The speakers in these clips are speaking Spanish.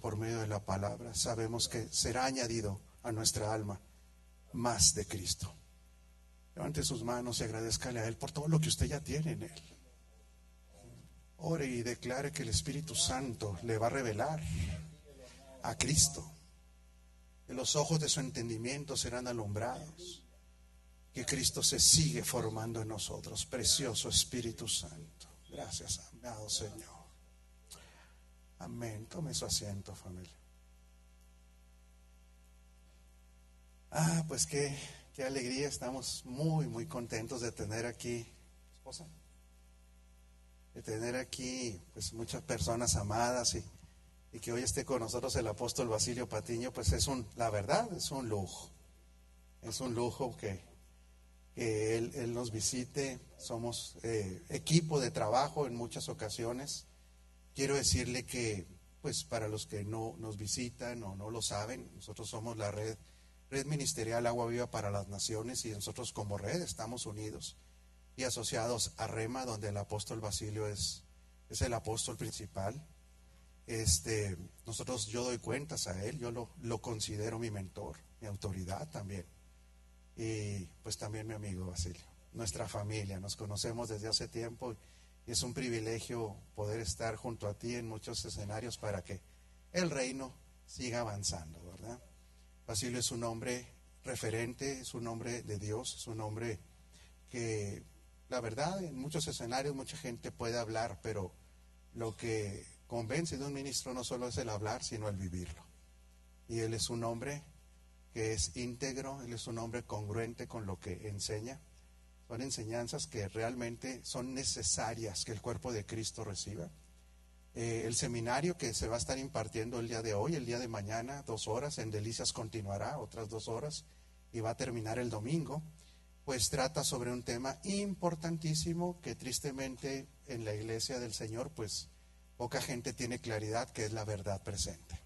por medio de la palabra, sabemos que será añadido a nuestra alma más de Cristo. Levante sus manos y agradezcale a Él por todo lo que usted ya tiene en Él. Ore y declare que el Espíritu Santo le va a revelar a Cristo. Que los ojos de su entendimiento serán alumbrados. Que Cristo se sigue formando en nosotros. Precioso Espíritu Santo. Gracias, amado Señor. Amén. Tome su asiento, familia. Ah, pues qué, qué alegría. Estamos muy, muy contentos de tener aquí, esposa, de tener aquí, pues muchas personas amadas y, y que hoy esté con nosotros el apóstol Basilio Patiño, pues es un, la verdad, es un lujo. Es un lujo que, que él, él, nos visite. Somos eh, equipo de trabajo en muchas ocasiones. Quiero decirle que, pues para los que no nos visitan o no lo saben, nosotros somos la red Red Ministerial Agua Viva para las Naciones y nosotros como red estamos unidos y asociados a REMA, donde el apóstol Basilio es, es el apóstol principal. Este, nosotros, yo doy cuentas a él, yo lo, lo considero mi mentor, mi autoridad también. Y pues también mi amigo Basilio, nuestra familia, nos conocemos desde hace tiempo y es un privilegio poder estar junto a ti en muchos escenarios para que el reino siga avanzando, ¿verdad? Basilio es un hombre referente, es un hombre de Dios, es un hombre que, la verdad, en muchos escenarios mucha gente puede hablar, pero lo que convence de un ministro no solo es el hablar, sino el vivirlo. Y él es un hombre que es íntegro, él es un hombre congruente con lo que enseña. Son enseñanzas que realmente son necesarias que el cuerpo de Cristo reciba. Eh, el seminario que se va a estar impartiendo el día de hoy, el día de mañana, dos horas, en Delicias continuará otras dos horas y va a terminar el domingo, pues trata sobre un tema importantísimo que tristemente en la iglesia del Señor, pues poca gente tiene claridad que es la verdad presente.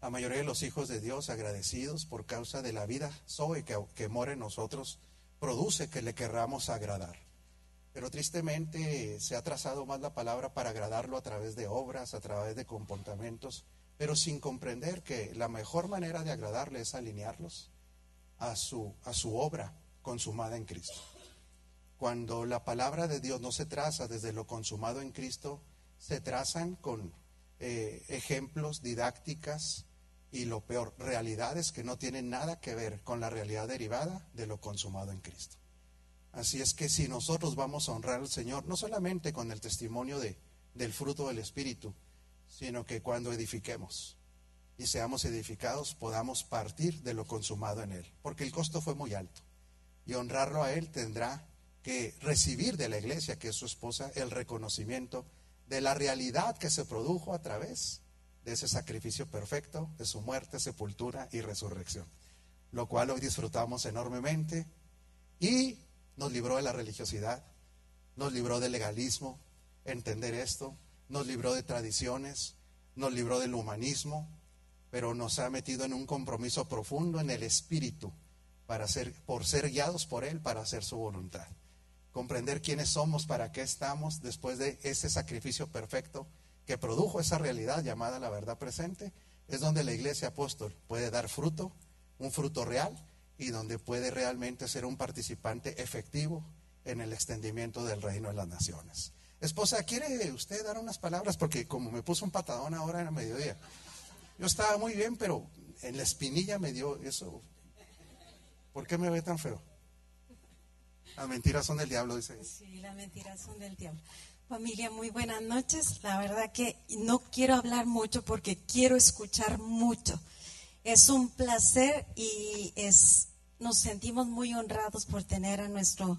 La mayoría de los hijos de Dios agradecidos por causa de la vida Zoe que, que mora en nosotros, produce que le querramos agradar. Pero tristemente se ha trazado más la palabra para agradarlo a través de obras, a través de comportamientos, pero sin comprender que la mejor manera de agradarle es alinearlos a su, a su obra consumada en Cristo. Cuando la palabra de Dios no se traza desde lo consumado en Cristo, se trazan con eh, ejemplos, didácticas y lo peor, realidades que no tienen nada que ver con la realidad derivada de lo consumado en Cristo. Así es que si nosotros vamos a honrar al Señor, no solamente con el testimonio de, del fruto del Espíritu, sino que cuando edifiquemos y seamos edificados, podamos partir de lo consumado en Él, porque el costo fue muy alto. Y honrarlo a Él tendrá que recibir de la iglesia, que es su esposa, el reconocimiento de la realidad que se produjo a través de ese sacrificio perfecto, de su muerte, sepultura y resurrección, lo cual hoy disfrutamos enormemente y nos libró de la religiosidad, nos libró del legalismo, entender esto, nos libró de tradiciones, nos libró del humanismo, pero nos ha metido en un compromiso profundo en el espíritu para ser, por ser guiados por Él para hacer su voluntad. Comprender quiénes somos, para qué estamos después de ese sacrificio perfecto que produjo esa realidad llamada la verdad presente, es donde la iglesia apóstol puede dar fruto, un fruto real, y donde puede realmente ser un participante efectivo en el extendimiento del reino de las naciones. Esposa, ¿quiere usted dar unas palabras? Porque como me puso un patadón ahora en el mediodía, yo estaba muy bien, pero en la espinilla me dio eso. ¿Por qué me ve tan feo? Las mentiras son del diablo, dice. Sí, las mentiras son del diablo. Familia, muy buenas noches. La verdad que no quiero hablar mucho porque quiero escuchar mucho. Es un placer y es nos sentimos muy honrados por tener a nuestro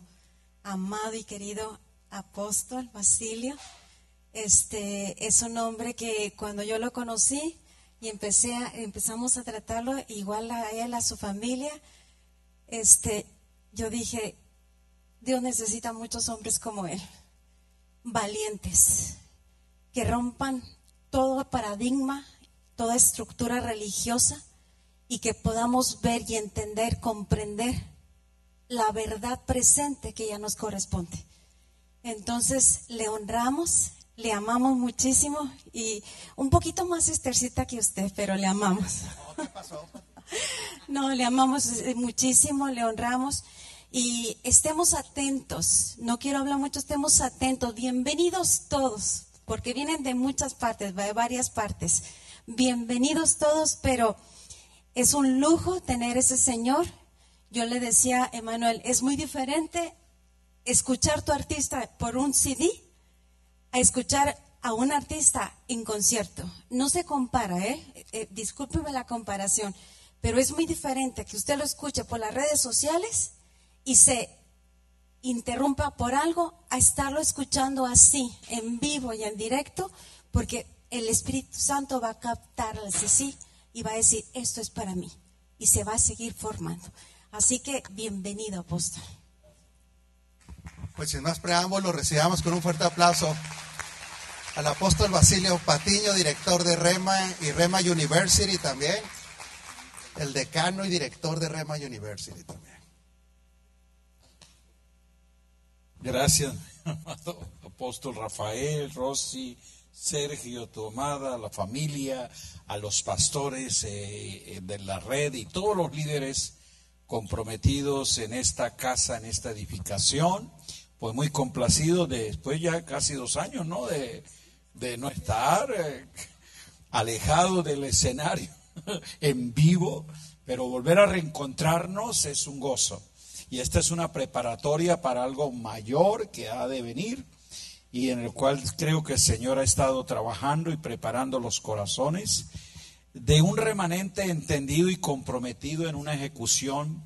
amado y querido apóstol Basilio. Este es un hombre que cuando yo lo conocí y empecé a, empezamos a tratarlo igual a él, a su familia, este, yo dije, Dios necesita muchos hombres como él, valientes, que rompan todo paradigma, toda estructura religiosa y que podamos ver y entender, comprender la verdad presente que ya nos corresponde. Entonces le honramos, le amamos muchísimo y un poquito más estercita que usted, pero le amamos. ¿Qué pasó? No, le amamos eh, muchísimo, le honramos y estemos atentos. No quiero hablar mucho, estemos atentos. Bienvenidos todos, porque vienen de muchas partes, de varias partes. Bienvenidos todos, pero es un lujo tener ese Señor. Yo le decía, Emanuel, es muy diferente escuchar tu artista por un CD a escuchar a un artista en concierto. No se compara, ¿eh? eh discúlpeme la comparación, pero es muy diferente que usted lo escuche por las redes sociales y se interrumpa por algo a estarlo escuchando así, en vivo y en directo, porque el Espíritu Santo va a captar sí y va a decir, esto es para mí, y se va a seguir formando. Así que bienvenido, apóstol. Pues sin más preámbulos, recibamos con un fuerte aplauso al apóstol Basilio Patiño, director de Rema y Rema University también, el decano y director de Rema University también. Gracias, apóstol Rafael, Rossi, Sergio, Tomada, la familia, a los pastores eh, de la red y todos los líderes comprometidos en esta casa, en esta edificación. Pues muy complacido después ya casi dos años, ¿no? De, de no estar eh, alejado del escenario en vivo, pero volver a reencontrarnos es un gozo. Y esta es una preparatoria para algo mayor que ha de venir y en el cual creo que el Señor ha estado trabajando y preparando los corazones de un remanente entendido y comprometido en una ejecución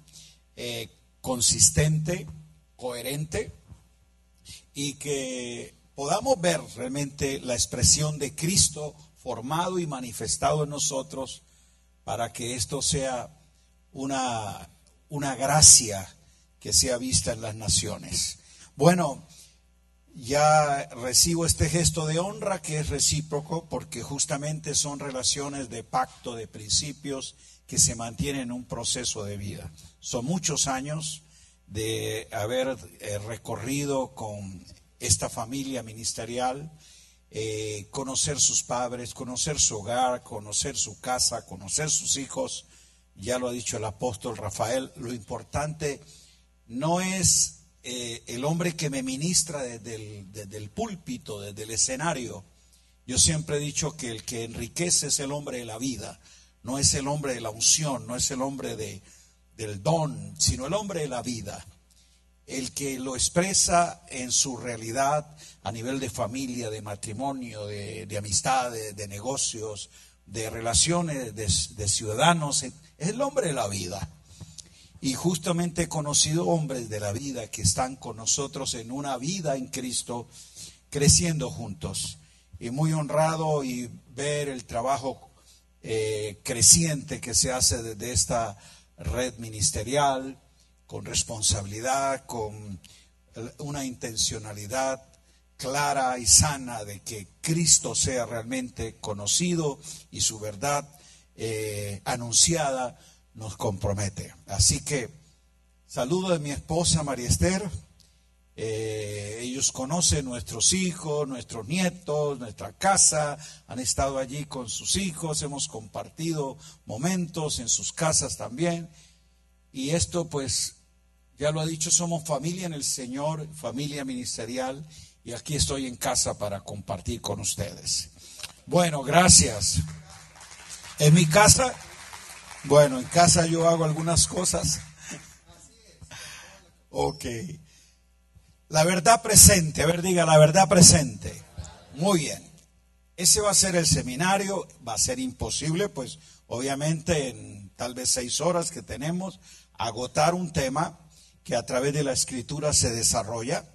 eh, consistente, coherente y que podamos ver realmente la expresión de Cristo formado y manifestado en nosotros para que esto sea una, una gracia que sea vista en las naciones. Bueno, ya recibo este gesto de honra que es recíproco porque justamente son relaciones de pacto, de principios que se mantienen en un proceso de vida. Son muchos años de haber eh, recorrido con esta familia ministerial, eh, conocer sus padres, conocer su hogar, conocer su casa, conocer sus hijos. Ya lo ha dicho el apóstol Rafael, lo importante no es eh, el hombre que me ministra desde el, púlpito, desde el escenario. Yo siempre he dicho que el que enriquece es el hombre de la vida, no es el hombre de la unción, no es el hombre de, del don, sino el hombre de la vida el que lo expresa en su realidad a nivel de familia, de matrimonio, de, amistades, de negocios, de relaciones, de, ciudadanos, es el hombre de la vida. Y justamente he conocido hombres de la vida que están con nosotros en una vida en Cristo, creciendo juntos. Y muy honrado y ver el trabajo eh, creciente que se hace desde esta red ministerial, con responsabilidad, con una intencionalidad clara y sana de que Cristo sea realmente conocido y su verdad eh, anunciada nos compromete. Así que saludo de mi esposa María Esther. Eh, ellos conocen nuestros hijos, nuestros nietos, nuestra casa, han estado allí con sus hijos, hemos compartido momentos en sus casas también. Y esto pues ya lo ha dicho, somos familia en el Señor, familia ministerial, y aquí estoy en casa para compartir con ustedes. Bueno, gracias. En mi casa, bueno, en casa yo hago algunas cosas. Ok. La verdad presente, a ver, diga la verdad presente. Muy bien. Ese va a ser el seminario, va a ser imposible, pues obviamente en tal vez seis horas que tenemos, agotar un tema que a través de la escritura se desarrolla.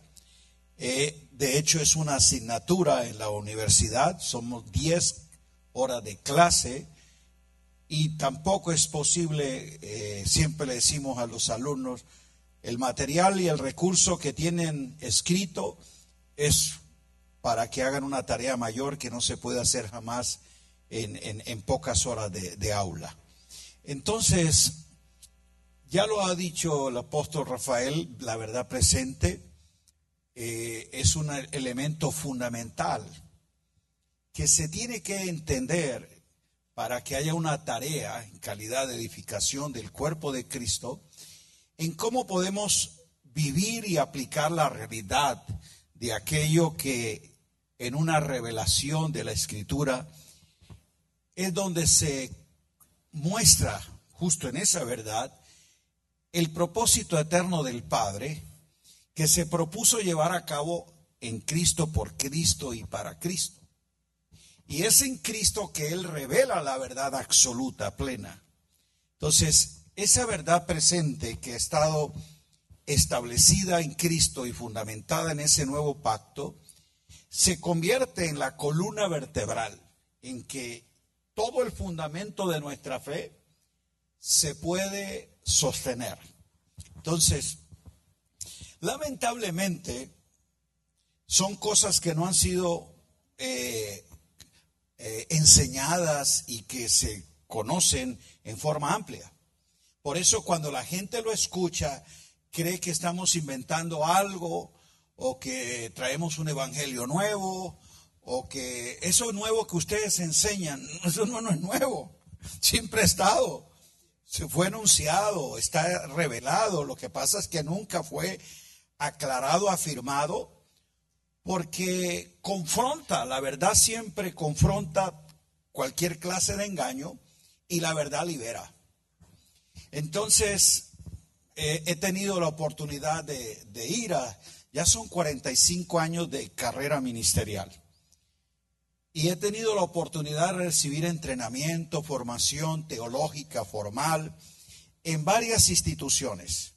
Eh, de hecho, es una asignatura en la universidad, somos 10 horas de clase y tampoco es posible, eh, siempre le decimos a los alumnos, el material y el recurso que tienen escrito es para que hagan una tarea mayor que no se puede hacer jamás en, pocas horas de, de aula. Entonces, ya lo ha dicho el apóstol Rafael, la verdad presente. eh, es un elemento fundamental que se tiene que entender para que haya una tarea en calidad de edificación del cuerpo de Cristo, en cómo podemos vivir y aplicar la realidad de aquello que en una revelación de la escritura es donde se muestra justo en esa verdad el propósito eterno del Padre que se propuso llevar a cabo en Cristo, por Cristo y para Cristo. Y es en Cristo que Él revela la verdad absoluta, plena. Entonces, esa verdad presente que ha estado establecida en Cristo y fundamentada en ese nuevo pacto, se convierte en la columna vertebral en que todo el fundamento de nuestra fe se puede sostener. Entonces, lamentablemente, son cosas que no han sido eh, eh, enseñadas y que se conocen en forma amplia. Por eso cuando la gente lo escucha, cree que estamos inventando algo o que traemos un evangelio nuevo o que eso nuevo que ustedes enseñan, eso no, no es nuevo, siempre ha estado, se fue anunciado, está revelado, lo que pasa es que nunca fue aclarado, afirmado, porque confronta, la verdad siempre confronta cualquier clase de engaño y la verdad libera. Entonces, eh, he tenido la oportunidad de, ir a, ya son 45 años de carrera ministerial. Y he tenido la oportunidad de recibir entrenamiento, formación teológica formal en varias instituciones,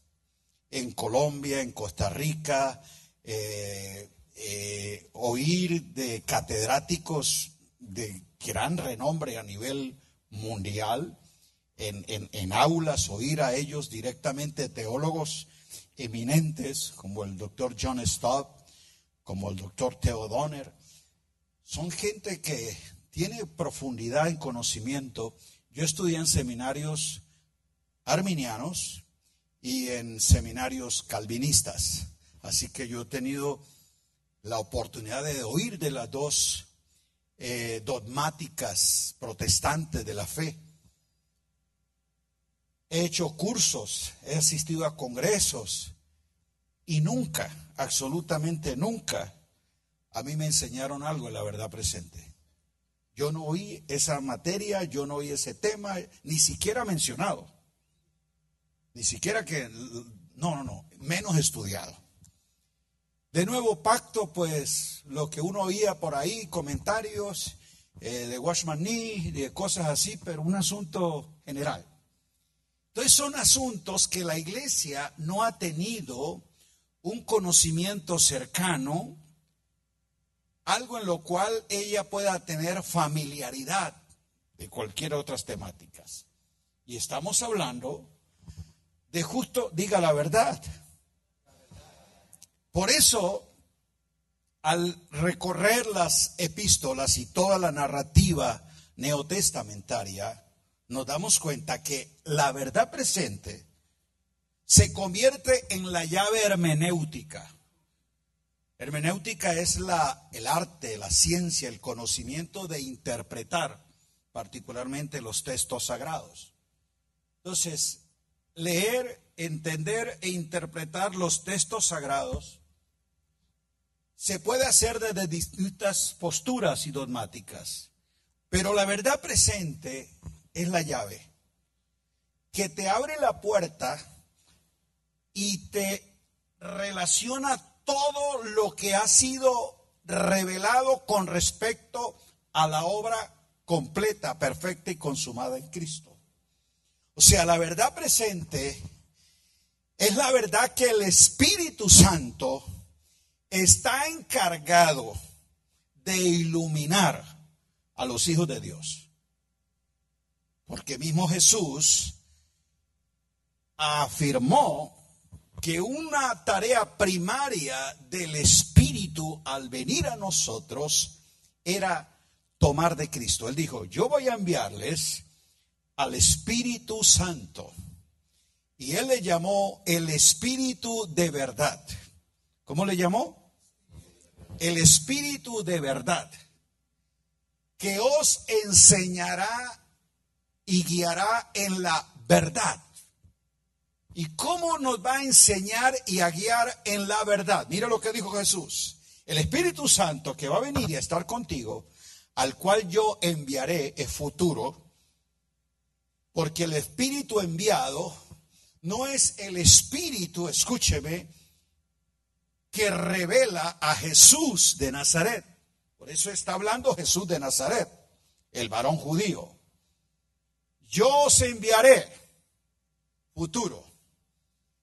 en Colombia, en Costa Rica, eh, eh, oír de catedráticos de gran renombre a nivel mundial, en, en aulas, oír a ellos directamente, teólogos eminentes como el doctor John Stott, como el doctor Theo Donner, son gente que tiene profundidad en conocimiento. Yo estudié en seminarios arminianos y en seminarios calvinistas, así que yo he tenido la oportunidad de oír de las dos eh, dogmáticas protestantes de la fe. He hecho cursos, he asistido a congresos y nunca, absolutamente nunca, a mí me enseñaron algo en la verdad presente. Yo no oí esa materia, yo no oí ese tema, ni siquiera mencionado. Ni siquiera que, no, no, no, menos estudiado. De nuevo pacto, pues lo que uno oía por ahí, comentarios eh, de Washman Nee, de cosas así, pero un asunto general. Entonces son asuntos que la iglesia no ha tenido un conocimiento cercano, algo en lo cual ella pueda tener familiaridad de cualquier otras temáticas. Y estamos hablando de justo, diga la verdad. Por eso, al recorrer las epístolas y toda la narrativa neotestamentaria, nos damos cuenta que la verdad presente se convierte en la llave hermenéutica. Hermenéutica es la, el arte, la ciencia, el conocimiento de interpretar particularmente los textos sagrados. Entonces, leer, entender e interpretar los textos sagrados se puede hacer desde distintas posturas y dogmáticas, pero la verdad presente es la llave que te abre la puerta y te relaciona todo lo que ha sido revelado con respecto a la obra completa, perfecta y consumada en Cristo. O sea, la verdad presente es la verdad que el Espíritu Santo está encargado de iluminar a los hijos de Dios. Porque mismo Jesús afirmó que una tarea primaria del Espíritu al venir a nosotros era tomar de Cristo. Él dijo, yo voy a enviarles al Espíritu Santo. Y él le llamó el Espíritu de verdad. ¿Cómo le llamó? El Espíritu de verdad, que os enseñará y guiará en la verdad. ¿Y cómo nos va a enseñar y a guiar en la verdad? Mira lo que dijo Jesús. El Espíritu Santo que va a venir y a estar contigo, al cual yo enviaré, es futuro, porque el Espíritu enviado no es el Espíritu, escúcheme, que revela a Jesús de Nazaret. Por eso está hablando Jesús de Nazaret, el varón judío. Yo os enviaré, futuro,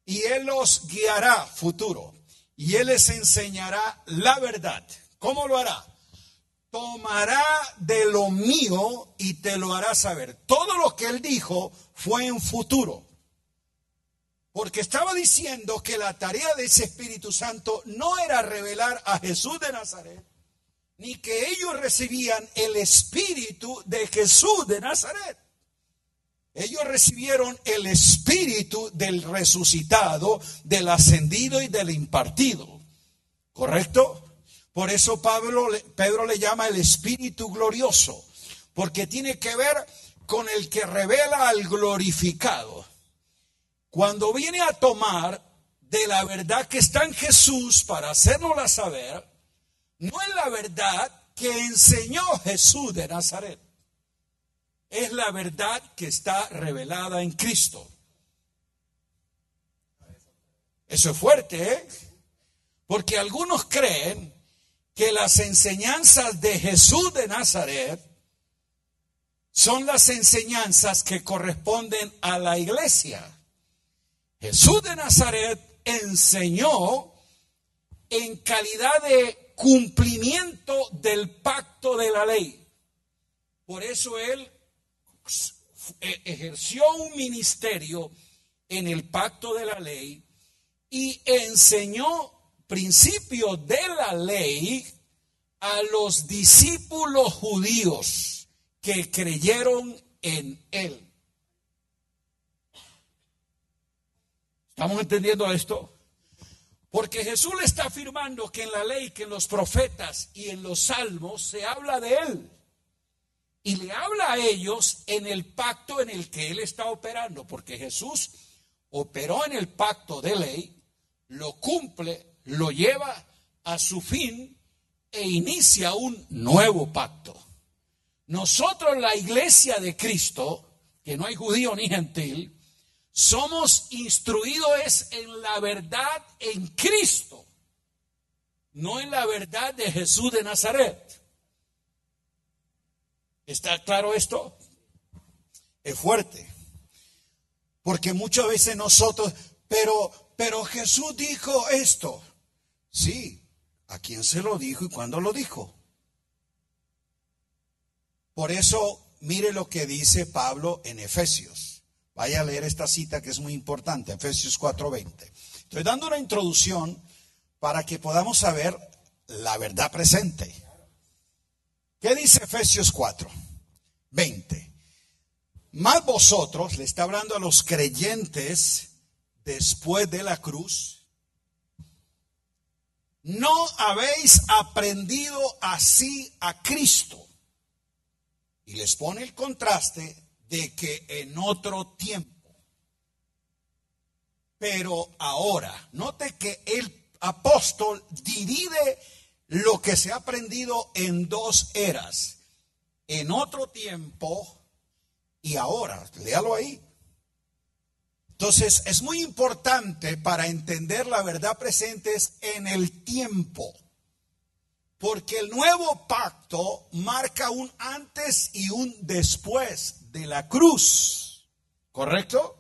y Él os guiará, futuro, y Él les enseñará la verdad. ¿Cómo lo hará? Tomará de lo mío y te lo hará saber. Todo lo que Él dijo fue en futuro. Porque estaba diciendo que la tarea de ese Espíritu Santo no era revelar a Jesús de Nazaret, ni que ellos recibían el Espíritu de Jesús de Nazaret. Ellos recibieron el Espíritu del resucitado, del ascendido y del impartido. ¿Correcto? Por eso Pablo, Pedro le llama el Espíritu glorioso, porque tiene que ver con el que revela al glorificado. Cuando viene a tomar de la verdad que está en Jesús para hacérnosla saber, no es la verdad que enseñó Jesús de Nazaret. Es la verdad que está revelada en Cristo. Eso es fuerte, ¿eh? Porque algunos creen que las enseñanzas de Jesús de Nazaret son las enseñanzas que corresponden a la iglesia. Jesús de Nazaret enseñó en calidad de cumplimiento del pacto de la ley. Por eso él e-, ejerció un ministerio en el pacto de la ley y enseñó principios de la ley a los discípulos judíos que creyeron en él. ¿Estamos entendiendo esto? Porque Jesús le está afirmando que en la ley, que en los profetas y en los salmos se habla de Él. Y le habla a ellos en el pacto en el que Él está operando, porque Jesús operó en el pacto de ley, lo cumple, lo lleva a su fin e inicia un nuevo pacto. Nosotros, la iglesia de Cristo, que no hay judío ni gentil, somos instruidos en la verdad en Cristo, no en la verdad de Jesús de Nazaret. ¿Está claro esto? Es fuerte. Porque muchas veces nosotros, pero, pero Jesús dijo esto. Sí, ¿a quién se lo dijo y cuándo lo dijo? Por eso, mire lo que dice Pablo en Efesios. Vaya a leer esta cita que es muy importante, Efesios 4:20. Estoy dando una introducción para que podamos saber la verdad presente. ¿Qué dice Efesios 4:20? Más vosotros, le está hablando a los creyentes después de la cruz, no habéis aprendido así a Cristo. Y les pone el contraste de que en otro tiempo, pero ahora, note que el apóstol divide lo que se ha aprendido en dos eras, en otro tiempo y ahora, léalo ahí. Entonces, es muy importante para entender la verdad presente es en el tiempo. Porque el nuevo pacto marca un antes y un después de la cruz. ¿Correcto?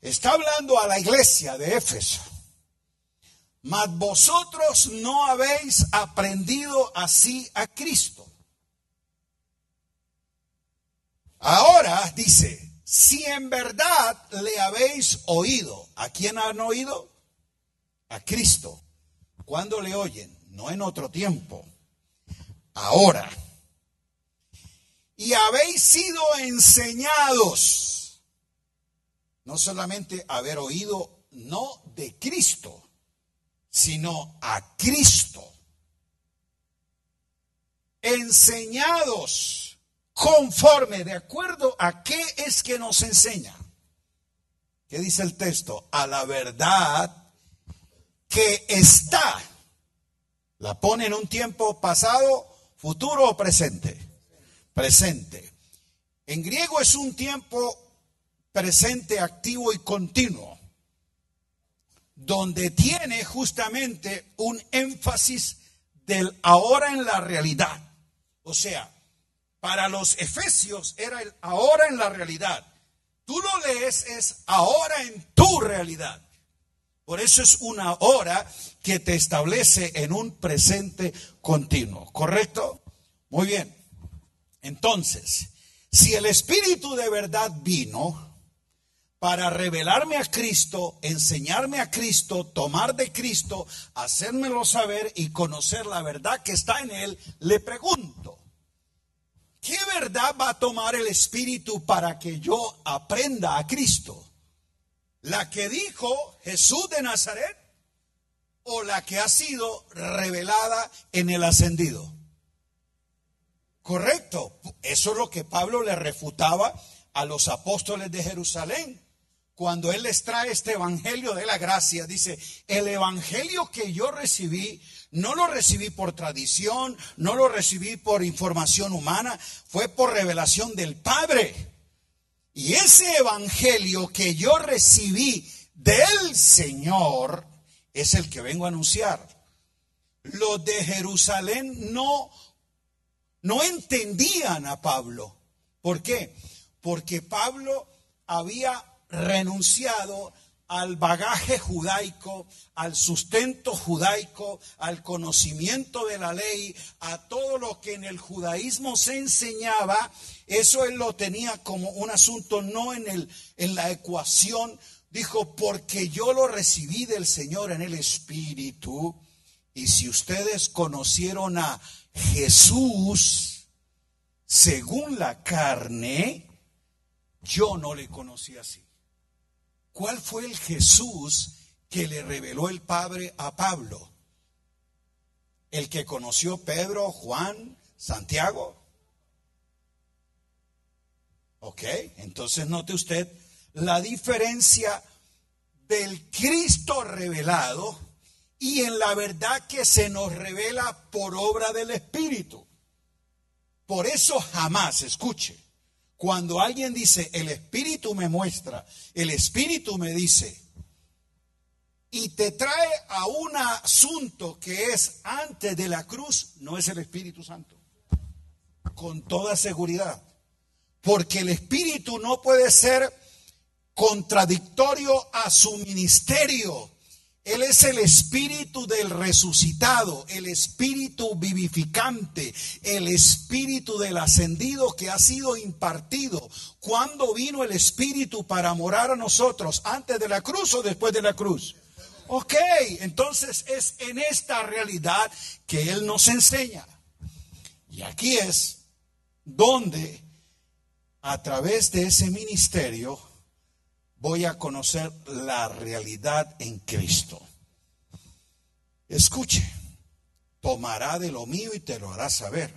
Está hablando a la iglesia de Éfeso. Mas vosotros no habéis aprendido así a Cristo. Ahora dice, si en verdad le habéis oído, ¿a quién han oído? A Cristo. ¿Cuándo le oyen? No en otro tiempo. Ahora y habéis sido enseñados. No solamente haber oído, no de Cristo, sino a Cristo. Enseñados conforme, de acuerdo a qué es que nos enseña. ¿Qué dice el texto? A la verdad que está. La pone en un tiempo pasado, futuro o presente. Presente. En griego es un tiempo presente, activo y continuo, donde tiene justamente un énfasis del ahora en la realidad. O sea, para los efesios era el ahora en la realidad. Tú lo lees es ahora en tu realidad. Por eso es una hora que te establece en un presente continuo, ¿correcto? Muy bien. Entonces, si el Espíritu de verdad vino para revelarme a Cristo, enseñarme a Cristo, tomar de Cristo, hacérmelo saber y conocer la verdad que está en Él, le pregunto, ¿qué verdad va a tomar el Espíritu para que yo aprenda a Cristo? ¿La que dijo Jesús de Nazaret o la que ha sido revelada en el ascendido? Correcto. Eso es lo que Pablo le refutaba a los apóstoles de Jerusalén. Cuando él les trae este evangelio de la gracia, dice, el evangelio que yo recibí, no lo recibí por tradición, no lo recibí por información humana, fue por revelación del Padre. Y ese evangelio que yo recibí del Señor es el que vengo a anunciar. Los de Jerusalén no, no entendían a Pablo. ¿Por qué? Porque Pablo había renunciado al bagaje judaico, al sustento judaico, al conocimiento de la ley, a todo lo que en el judaísmo se enseñaba, eso él lo tenía como un asunto no en, el, en la ecuación. Dijo, porque yo lo recibí del Señor en el Espíritu. Y si ustedes conocieron a Jesús según la carne, yo no le conocí así. ¿Cuál fue el Jesús que le reveló el Padre a Pablo? ¿El que conoció Pedro, Juan, Santiago? Ok, entonces note usted la diferencia del Cristo revelado y en la verdad que se nos revela por obra del Espíritu. Por eso jamás, escuche, cuando alguien dice, el Espíritu me muestra, el Espíritu me dice, y te trae a un asunto que es antes de la cruz, no es el Espíritu Santo. Con toda seguridad. Porque el Espíritu no puede ser contradictorio a su ministerio. Él es el espíritu del resucitado, el espíritu vivificante, el espíritu del ascendido que ha sido impartido. ¿Cuándo vino el espíritu para morar a nosotros? ¿Antes de la cruz o después de la cruz? Ok, entonces es en esta realidad que Él nos enseña. Y aquí es donde a través de ese ministerio voy a conocer la realidad en Cristo. Escuche, tomará de lo mío y te lo hará saber,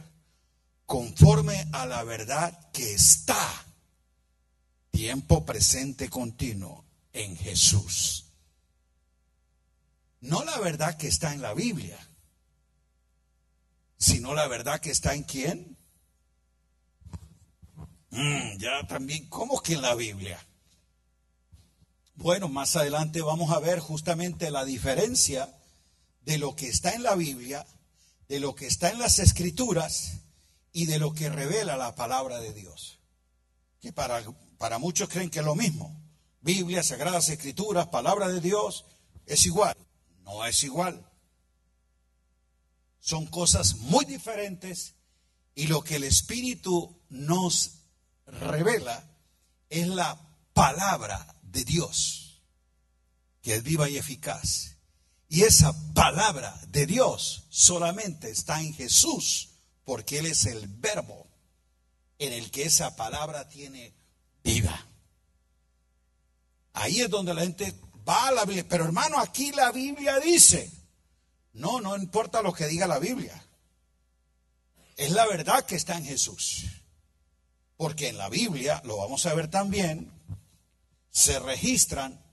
conforme a la verdad que está, tiempo presente continuo, en Jesús. No la verdad que está en la Biblia, sino la verdad que está en quién. Mm, ya también, ¿cómo que en la Biblia? Bueno, más adelante vamos a ver justamente la diferencia de lo que está en la Biblia, de lo que está en las escrituras y de lo que revela la palabra de Dios. Que para, para muchos creen que es lo mismo. Biblia, Sagradas Escrituras, palabra de Dios, es igual. No es igual. Son cosas muy diferentes y lo que el Espíritu nos revela es la palabra de Dios, que es viva y eficaz. Y esa palabra de Dios solamente está en Jesús, porque Él es el verbo en el que esa palabra tiene vida. Ahí es donde la gente va a la Biblia. Pero hermano, aquí la Biblia dice, No, no importa lo que diga la Biblia. Es la verdad que está en Jesús. Porque en la Biblia, lo vamos a ver también, se registran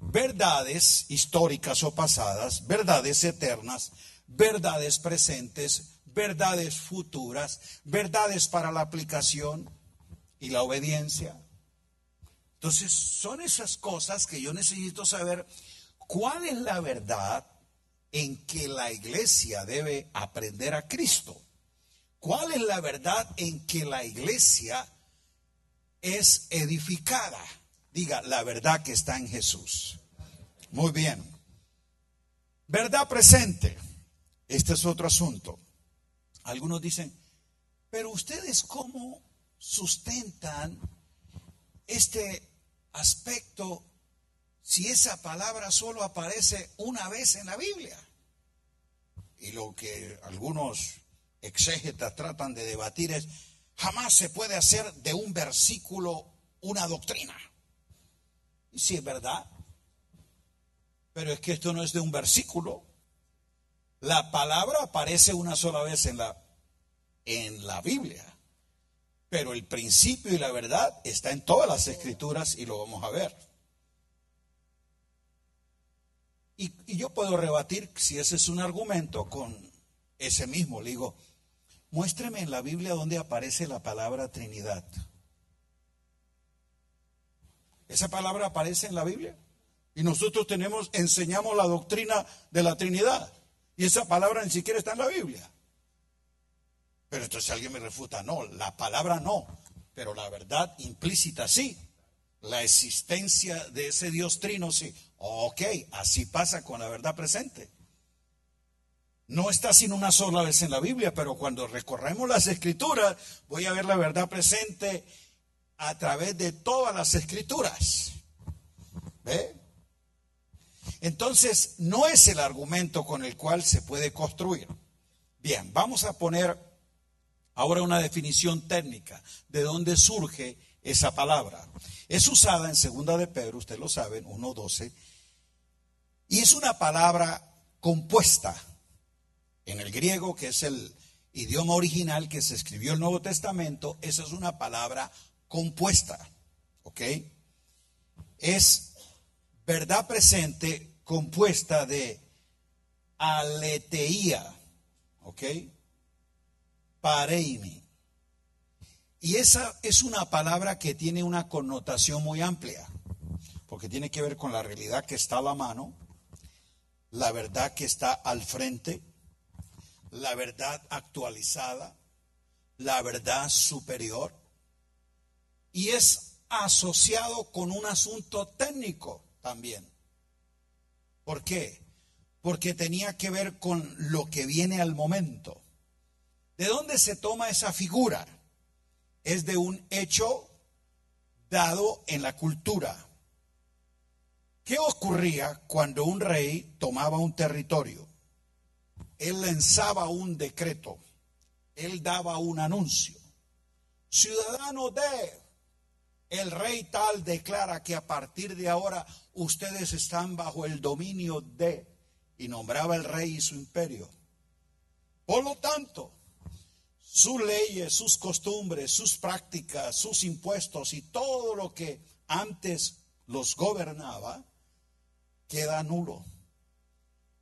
verdades históricas o pasadas, verdades eternas, verdades presentes, verdades futuras, verdades para la aplicación y la obediencia. Entonces, son esas cosas que yo necesito saber cuál es la verdad en que la iglesia debe aprender a Cristo. ¿Cuál es la verdad en que la iglesia es edificada? Diga, la verdad que está en Jesús. Muy bien. Verdad presente. Este es otro asunto. Algunos dicen, pero ustedes cómo sustentan este aspecto si esa palabra solo aparece una vez en la Biblia? Y lo que algunos exégetas tratan de debatir es, jamás se puede hacer de un versículo una doctrina. Y si es verdad, pero es que esto no es de un versículo. La palabra aparece una sola vez en la, en la Biblia, pero el principio y la verdad está en todas las escrituras y lo vamos a ver. Y, yo puedo rebatir si ese es un argumento con ese mismo. Le digo, muéstreme en la Biblia donde aparece la palabra Trinidad. ¿Esa palabra aparece en la Biblia? Y nosotros tenemos, enseñamos la doctrina de la Trinidad. Y esa palabra ni siquiera está en la Biblia. Pero entonces alguien me refuta, no, la palabra no, pero la verdad implícita sí. La existencia de ese Dios trino sí. Ok, así pasa con la verdad presente. No está sin una sola vez en la Biblia, pero cuando recorremos las escrituras, voy a ver la verdad presente a través de todas las escrituras. ¿Ve? Entonces, no es el argumento con el cual se puede construir. Bien, vamos a poner ahora una definición técnica de dónde surge esa palabra. Es usada en segunda de Pedro, ustedes lo saben, 1.12, y es una palabra compuesta en el griego, que es el idioma original que se escribió el Nuevo Testamento, esa es una palabra compuesta, ¿ok? Es verdad presente compuesta de aleteía, ¿ok? Pareimi. Y esa es una palabra que tiene una connotación muy amplia, porque tiene que ver con la realidad que está a la mano, la verdad que está al frente, la verdad actualizada, la verdad superior, y es asociado con un asunto técnico también. ¿Por qué? Porque tenía que ver con lo que viene al momento. ¿De dónde se toma esa figura? Es de un hecho dado en la cultura. ¿Qué ocurría cuando un rey tomaba un territorio? Él lanzaba un decreto, él daba un anuncio. Ciudadano de, el rey tal declara que a partir de ahora ustedes están bajo el dominio de, y nombraba el rey y su imperio. Por lo tanto, sus leyes, sus costumbres, sus prácticas, sus impuestos y todo lo que antes los gobernaba, queda nulo.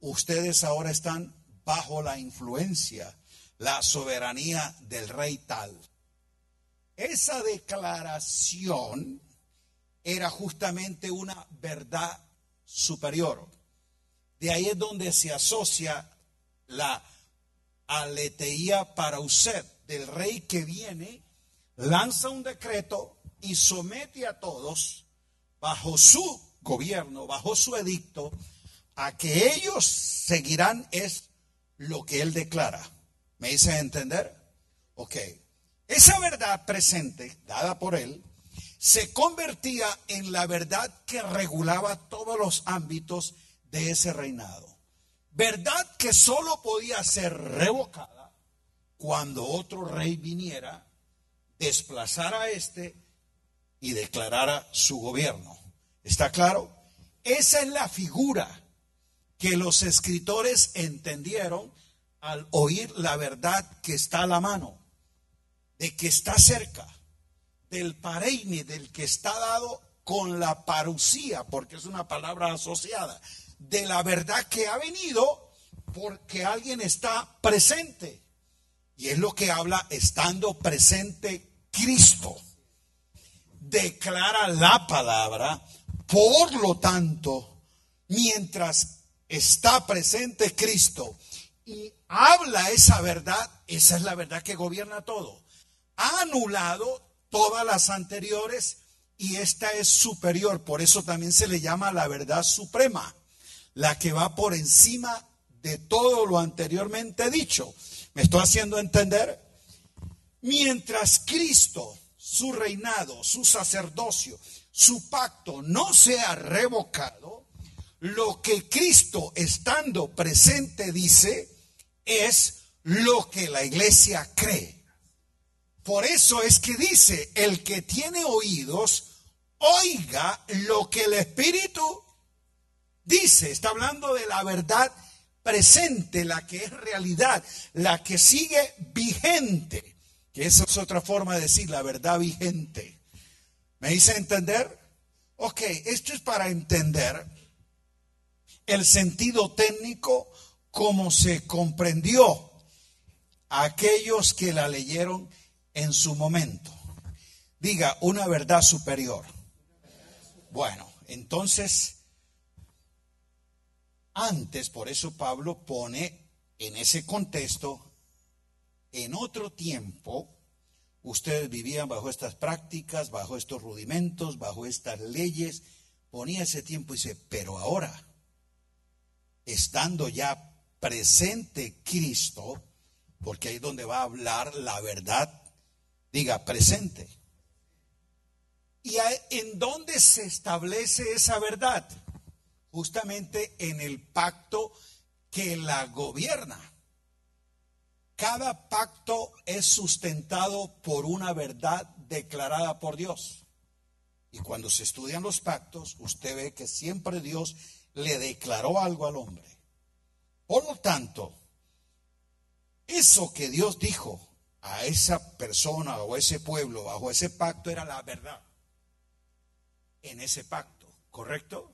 Ustedes ahora están bajo la influencia, la soberanía del rey tal. Esa declaración era justamente una verdad superior. De ahí es donde se asocia la aleteía para usted, del rey que viene, lanza un decreto y somete a todos bajo su gobierno, bajo su edicto, a que ellos seguirán es lo que él declara. ¿Me hice entender? Ok. Esa verdad presente, dada por él, se convertía en la verdad que regulaba todos los ámbitos de ese reinado. Verdad que solo podía ser revocada cuando otro rey viniera, desplazara a este y declarara su gobierno. ¿Está claro? Esa es la figura que los escritores entendieron al oír la verdad que está a la mano, de que está cerca, del pareine, del que está dado con la parucía, porque es una palabra asociada, de la verdad que ha venido porque alguien está presente. Y es lo que habla estando presente Cristo. Declara la palabra, por lo tanto, mientras está presente Cristo y habla esa verdad, esa es la verdad que gobierna todo. Ha anulado todas las anteriores y esta es superior, por eso también se le llama la verdad suprema, la que va por encima de todo lo anteriormente dicho. ¿Me estoy haciendo entender? Mientras Cristo, su reinado, su sacerdocio, su pacto no sea revocado, lo que Cristo estando presente dice es lo que la iglesia cree. Por eso es que dice, el que tiene oídos, oiga lo que el Espíritu dice. Está hablando de la verdad presente, la que es realidad, la que sigue vigente, que esa es otra forma de decir la verdad vigente. ¿Me hice entender? Ok, esto es para entender el sentido técnico como se comprendió a aquellos que la leyeron en su momento. Diga una verdad superior. Bueno, entonces antes, por eso Pablo pone en ese contexto, en otro tiempo, ustedes vivían bajo estas prácticas, bajo estos rudimentos, bajo estas leyes, ponía ese tiempo y dice, pero ahora, estando ya presente Cristo, porque ahí es donde va a hablar la verdad, diga presente. ¿Y en dónde se establece esa verdad? justamente en el pacto que la gobierna. Cada pacto es sustentado por una verdad declarada por Dios. Y cuando se estudian los pactos, usted ve que siempre Dios le declaró algo al hombre. Por lo tanto, eso que Dios dijo a esa persona o a ese pueblo bajo ese pacto era la verdad. En ese pacto, ¿correcto?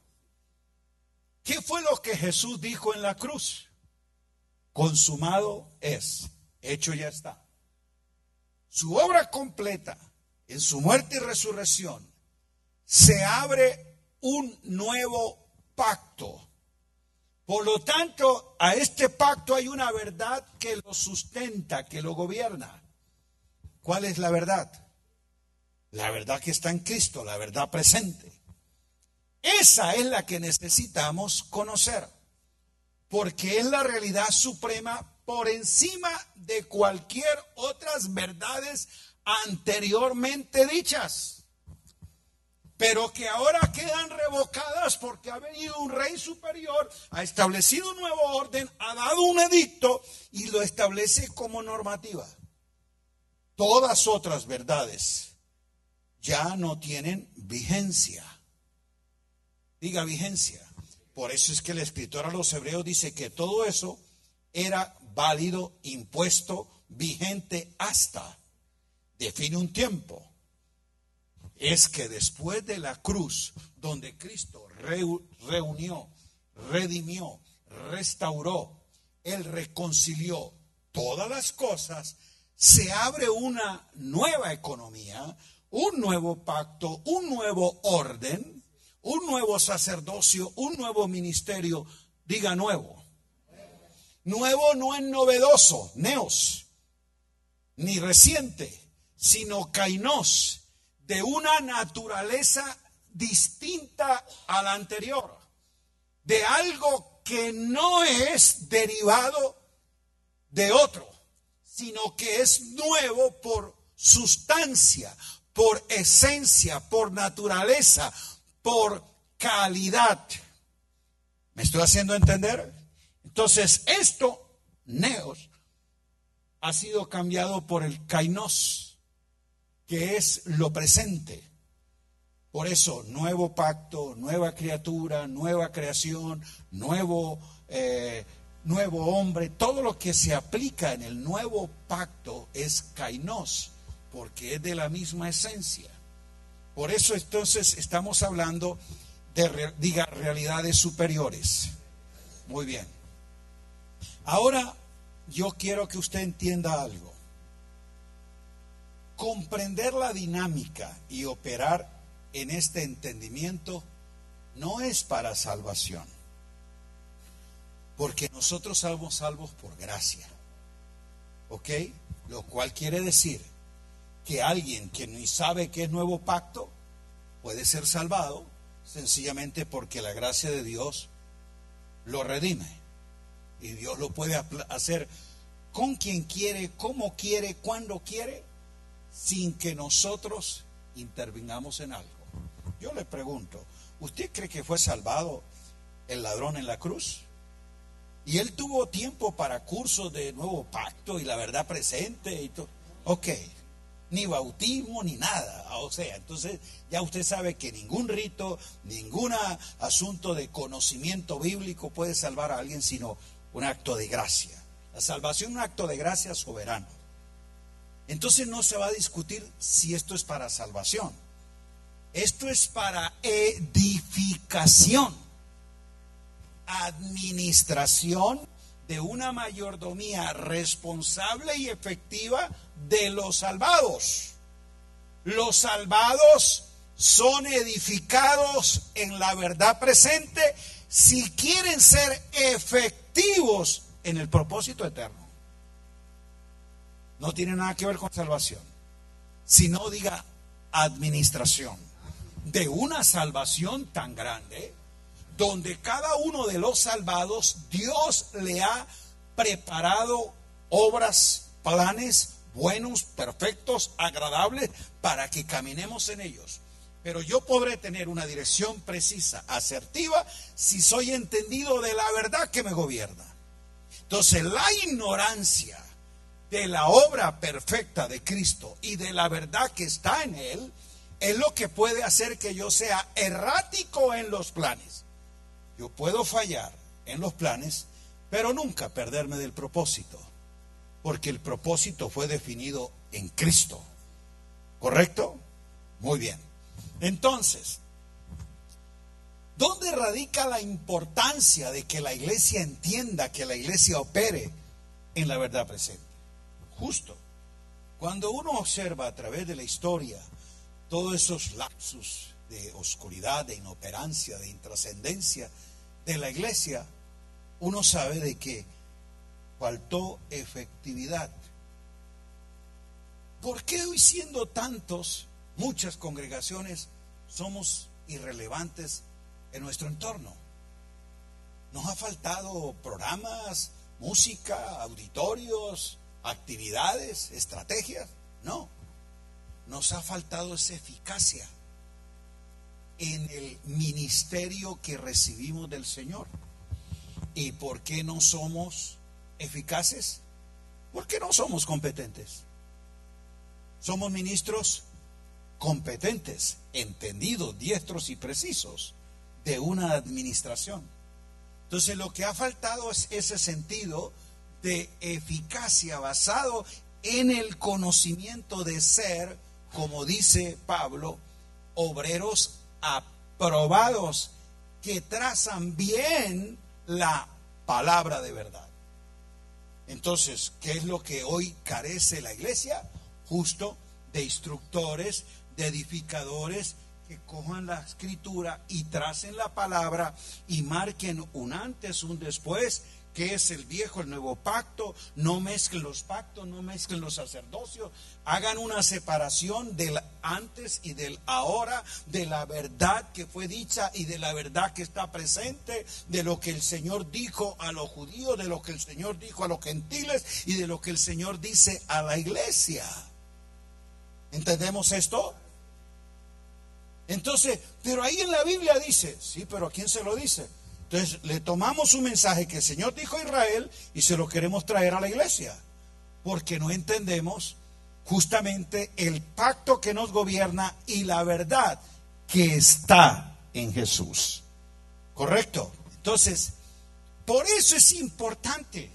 ¿Qué fue lo que Jesús dijo en la cruz? Consumado es, hecho ya está. Su obra completa, en su muerte y resurrección, se abre un nuevo pacto. Por lo tanto, a este pacto hay una verdad que lo sustenta, que lo gobierna. ¿Cuál es la verdad? La verdad que está en Cristo, la verdad presente. Esa es la que necesitamos conocer, porque es la realidad suprema por encima de cualquier otras verdades anteriormente dichas, pero que ahora quedan revocadas porque ha venido un rey superior, ha establecido un nuevo orden, ha dado un edicto y lo establece como normativa. Todas otras verdades ya no tienen vigencia diga vigencia. Por eso es que el escritor a los hebreos dice que todo eso era válido, impuesto, vigente hasta. Define un tiempo. Es que después de la cruz, donde Cristo reunió, redimió, restauró, Él reconcilió todas las cosas, se abre una nueva economía, un nuevo pacto, un nuevo orden un nuevo sacerdocio, un nuevo ministerio, diga nuevo. Nuevo no es novedoso, neos, ni reciente, sino kainos, de una naturaleza distinta a la anterior, de algo que no es derivado de otro, sino que es nuevo por sustancia, por esencia, por naturaleza, por calidad. ¿Me estoy haciendo entender? Entonces, esto, neos, ha sido cambiado por el kainos, que es lo presente. Por eso, nuevo pacto, nueva criatura, nueva creación, nuevo eh, nuevo hombre, todo lo que se aplica en el nuevo pacto es kainos, porque es de la misma esencia. Por eso entonces estamos hablando de, diga, realidades superiores. Muy bien. Ahora yo quiero que usted entienda algo. Comprender la dinámica y operar en este entendimiento no es para salvación, porque nosotros somos salvos por gracia. ¿Ok? Lo cual quiere decir que alguien que ni sabe qué es nuevo pacto puede ser salvado sencillamente porque la gracia de Dios lo redime. Y Dios lo puede hacer con quien quiere, como quiere, cuando quiere, sin que nosotros intervingamos en algo. Yo le pregunto, ¿usted cree que fue salvado el ladrón en la cruz? Y él tuvo tiempo para cursos de nuevo pacto y la verdad presente y todo. Ok, ni bautismo ni nada. O sea, entonces ya usted sabe que ningún rito, ningún asunto de conocimiento bíblico puede salvar a alguien sino un acto de gracia. La salvación es un acto de gracia soberano. Entonces no se va a discutir si esto es para salvación. Esto es para edificación, administración de una mayordomía responsable y efectiva de los salvados. Los salvados son edificados en la verdad presente si quieren ser efectivos en el propósito eterno. No tiene nada que ver con salvación. Si no diga administración de una salvación tan grande, donde cada uno de los salvados, Dios le ha preparado obras, planes buenos, perfectos, agradables, para que caminemos en ellos. Pero yo podré tener una dirección precisa, asertiva, si soy entendido de la verdad que me gobierna. Entonces, la ignorancia de la obra perfecta de Cristo y de la verdad que está en Él, es lo que puede hacer que yo sea errático en los planes. Yo puedo fallar en los planes, pero nunca perderme del propósito, porque el propósito fue definido en Cristo. ¿Correcto? Muy bien. Entonces, ¿dónde radica la importancia de que la iglesia entienda, que la iglesia opere en la verdad presente? Justo. Cuando uno observa a través de la historia, todos esos lapsus de oscuridad, de inoperancia, de intrascendencia de la iglesia, uno sabe de que faltó efectividad. ¿Por qué hoy siendo tantos, muchas congregaciones, somos irrelevantes en nuestro entorno? ¿Nos ha faltado programas, música, auditorios, actividades, estrategias? No nos ha faltado esa eficacia en el ministerio que recibimos del Señor. ¿Y por qué no somos eficaces? ¿Por qué no somos competentes? Somos ministros competentes, entendidos, diestros y precisos de una administración. Entonces lo que ha faltado es ese sentido de eficacia basado en el conocimiento de ser como dice Pablo, obreros aprobados que trazan bien la palabra de verdad. Entonces, ¿qué es lo que hoy carece la iglesia? Justo de instructores, de edificadores que cojan la escritura y tracen la palabra y marquen un antes, un después qué es el viejo, el nuevo pacto, no mezclen los pactos, no mezclen los sacerdocios, hagan una separación del antes y del ahora, de la verdad que fue dicha y de la verdad que está presente, de lo que el Señor dijo a los judíos, de lo que el Señor dijo a los gentiles y de lo que el Señor dice a la iglesia. ¿Entendemos esto? Entonces, pero ahí en la Biblia dice, sí, pero ¿a quién se lo dice? Entonces le tomamos un mensaje que el Señor dijo a Israel y se lo queremos traer a la iglesia, porque no entendemos justamente el pacto que nos gobierna y la verdad que está en Jesús. ¿Correcto? Entonces, Por eso es importante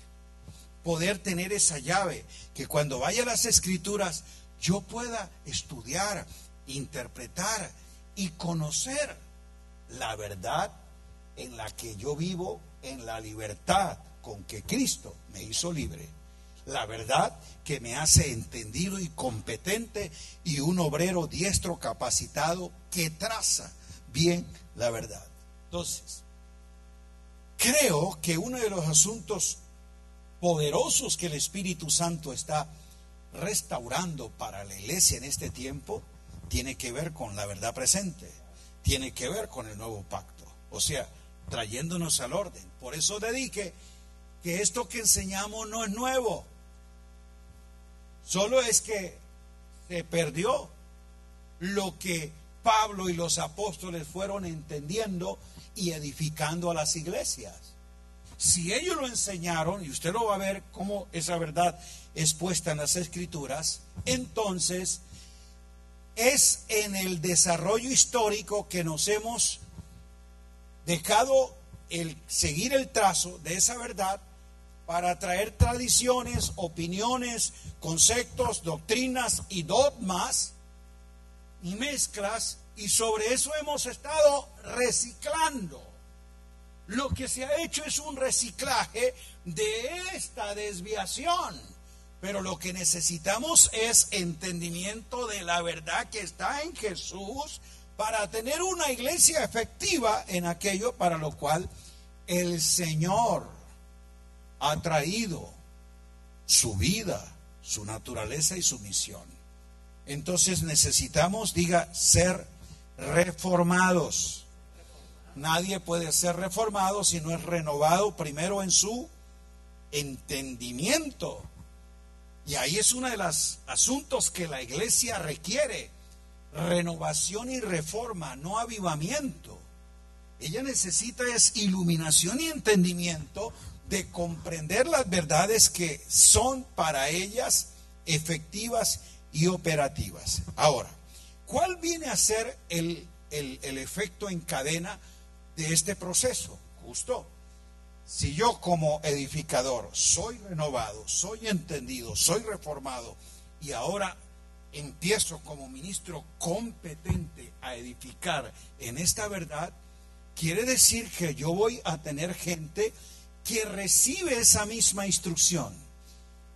poder tener esa llave, que cuando vaya a las escrituras yo pueda estudiar, interpretar y conocer la verdad en la que yo vivo en la libertad con que Cristo me hizo libre. La verdad que me hace entendido y competente y un obrero diestro capacitado que traza bien la verdad. Entonces, creo que uno de los asuntos poderosos que el Espíritu Santo está restaurando para la iglesia en este tiempo tiene que ver con la verdad presente, tiene que ver con el nuevo pacto, o sea, trayéndonos al orden. Por eso dedique que esto que enseñamos no es nuevo, solo es que se perdió lo que Pablo y los apóstoles fueron entendiendo y edificando a las iglesias. Si ellos lo enseñaron, y usted lo va a ver cómo esa verdad es puesta en las escrituras, entonces es en el desarrollo histórico que nos hemos dejado el seguir el trazo de esa verdad para traer tradiciones, opiniones, conceptos, doctrinas y dogmas y mezclas y sobre eso hemos estado reciclando. Lo que se ha hecho es un reciclaje de esta desviación. Pero lo que necesitamos es entendimiento de la verdad que está en Jesús para tener una iglesia efectiva en aquello para lo cual el Señor ha traído su vida, su naturaleza y su misión. Entonces necesitamos, diga, ser reformados. Nadie puede ser reformado si no es renovado primero en su entendimiento. Y ahí es uno de los asuntos que la iglesia requiere. Renovación y reforma, no avivamiento. Ella necesita es iluminación y entendimiento de comprender las verdades que son para ellas efectivas y operativas. Ahora, ¿cuál viene a ser el, el efecto en cadena de este proceso? Justo si yo como edificador soy renovado, soy entendido, soy reformado y ahora empiezo como ministro competente a edificar en esta verdad, quiere decir que yo voy a tener gente que recibe esa misma instrucción.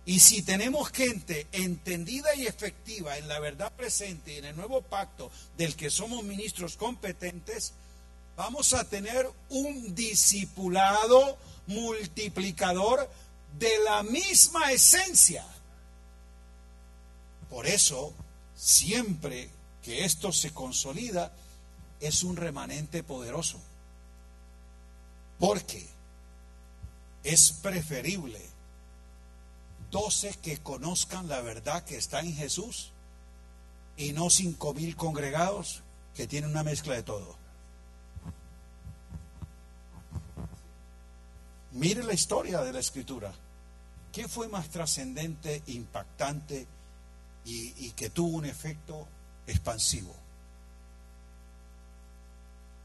Y si tenemos gente entendida y efectiva en la verdad presente y en el nuevo pacto del que somos ministros competentes, vamos a tener un discipulado multiplicador de la misma esencia. Por eso, siempre que esto se consolida, es un remanente poderoso. Porque es preferible doce que conozcan la verdad que está en Jesús y no cinco mil congregados que tienen una mezcla de todo. Mire la historia de la escritura. ¿Qué fue más trascendente, impactante y, que tuvo un efecto expansivo?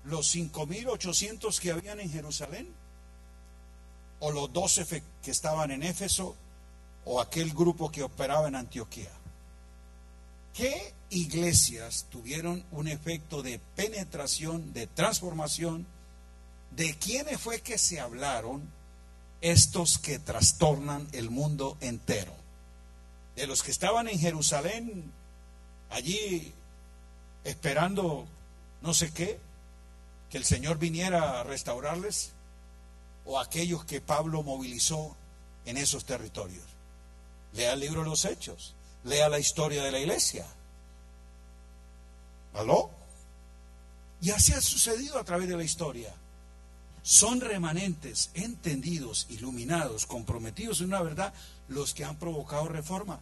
¿Los 5.800 que habían en Jerusalén? ¿O los 12 que estaban en Éfeso? ¿O aquel grupo que operaba en Antioquía? ¿Qué iglesias tuvieron un efecto de penetración, de transformación? ¿De quiénes fue que se hablaron estos que trastornan el mundo entero? De los que estaban en Jerusalén, allí esperando no sé qué, que el Señor viniera a restaurarles, o aquellos que Pablo movilizó en esos territorios. Lea el libro de los Hechos, lea la historia de la iglesia. ¿Aló? Y así ha sucedido a través de la historia son remanentes, entendidos, iluminados, comprometidos en una verdad, los que han provocado reforma.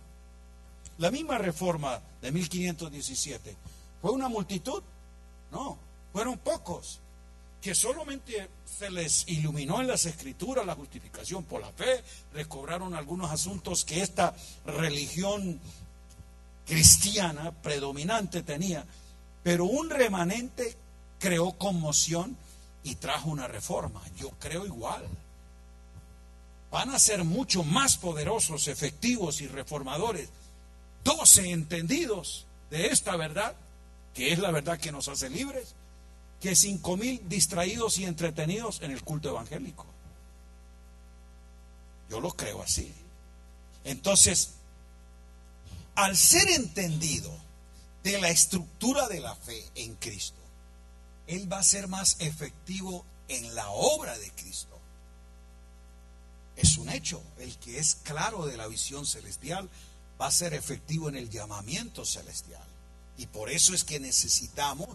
La misma reforma de 1517, ¿fue una multitud? No, fueron pocos, que solamente se les iluminó en las escrituras la justificación por la fe, recobraron algunos asuntos que esta religión cristiana predominante tenía, pero un remanente creó conmoción y trajo una reforma. Yo creo igual. Van a ser mucho más poderosos, efectivos y reformadores. Doce entendidos de esta verdad, que es la verdad que nos hace libres, que cinco mil distraídos y entretenidos en el culto evangélico. Yo lo creo así. Entonces, al ser entendido de la estructura de la fe en Cristo, Él va a ser más efectivo en la obra de Cristo. Es un hecho, el que es claro de la visión celestial va a ser efectivo en el llamamiento celestial. Y por eso es que necesitamos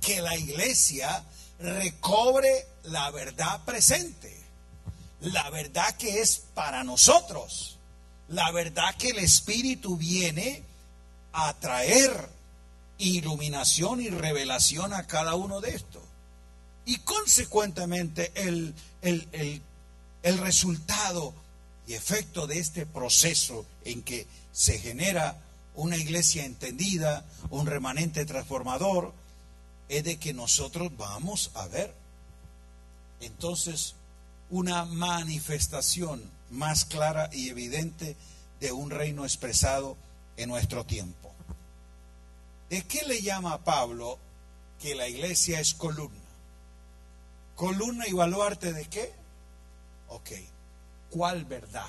que la iglesia recobre la verdad presente, la verdad que es para nosotros, la verdad que el Espíritu viene a traer iluminación y revelación a cada uno de estos. Y consecuentemente el, el, el resultado y efecto de este proceso en que se genera una iglesia entendida, un remanente transformador, es de que nosotros vamos a ver entonces una manifestación más clara y evidente de un reino expresado en nuestro tiempo. ¿De qué le llama Pablo que la iglesia es columna? ¿Columna y baluarte de qué? Ok, ¿cuál verdad?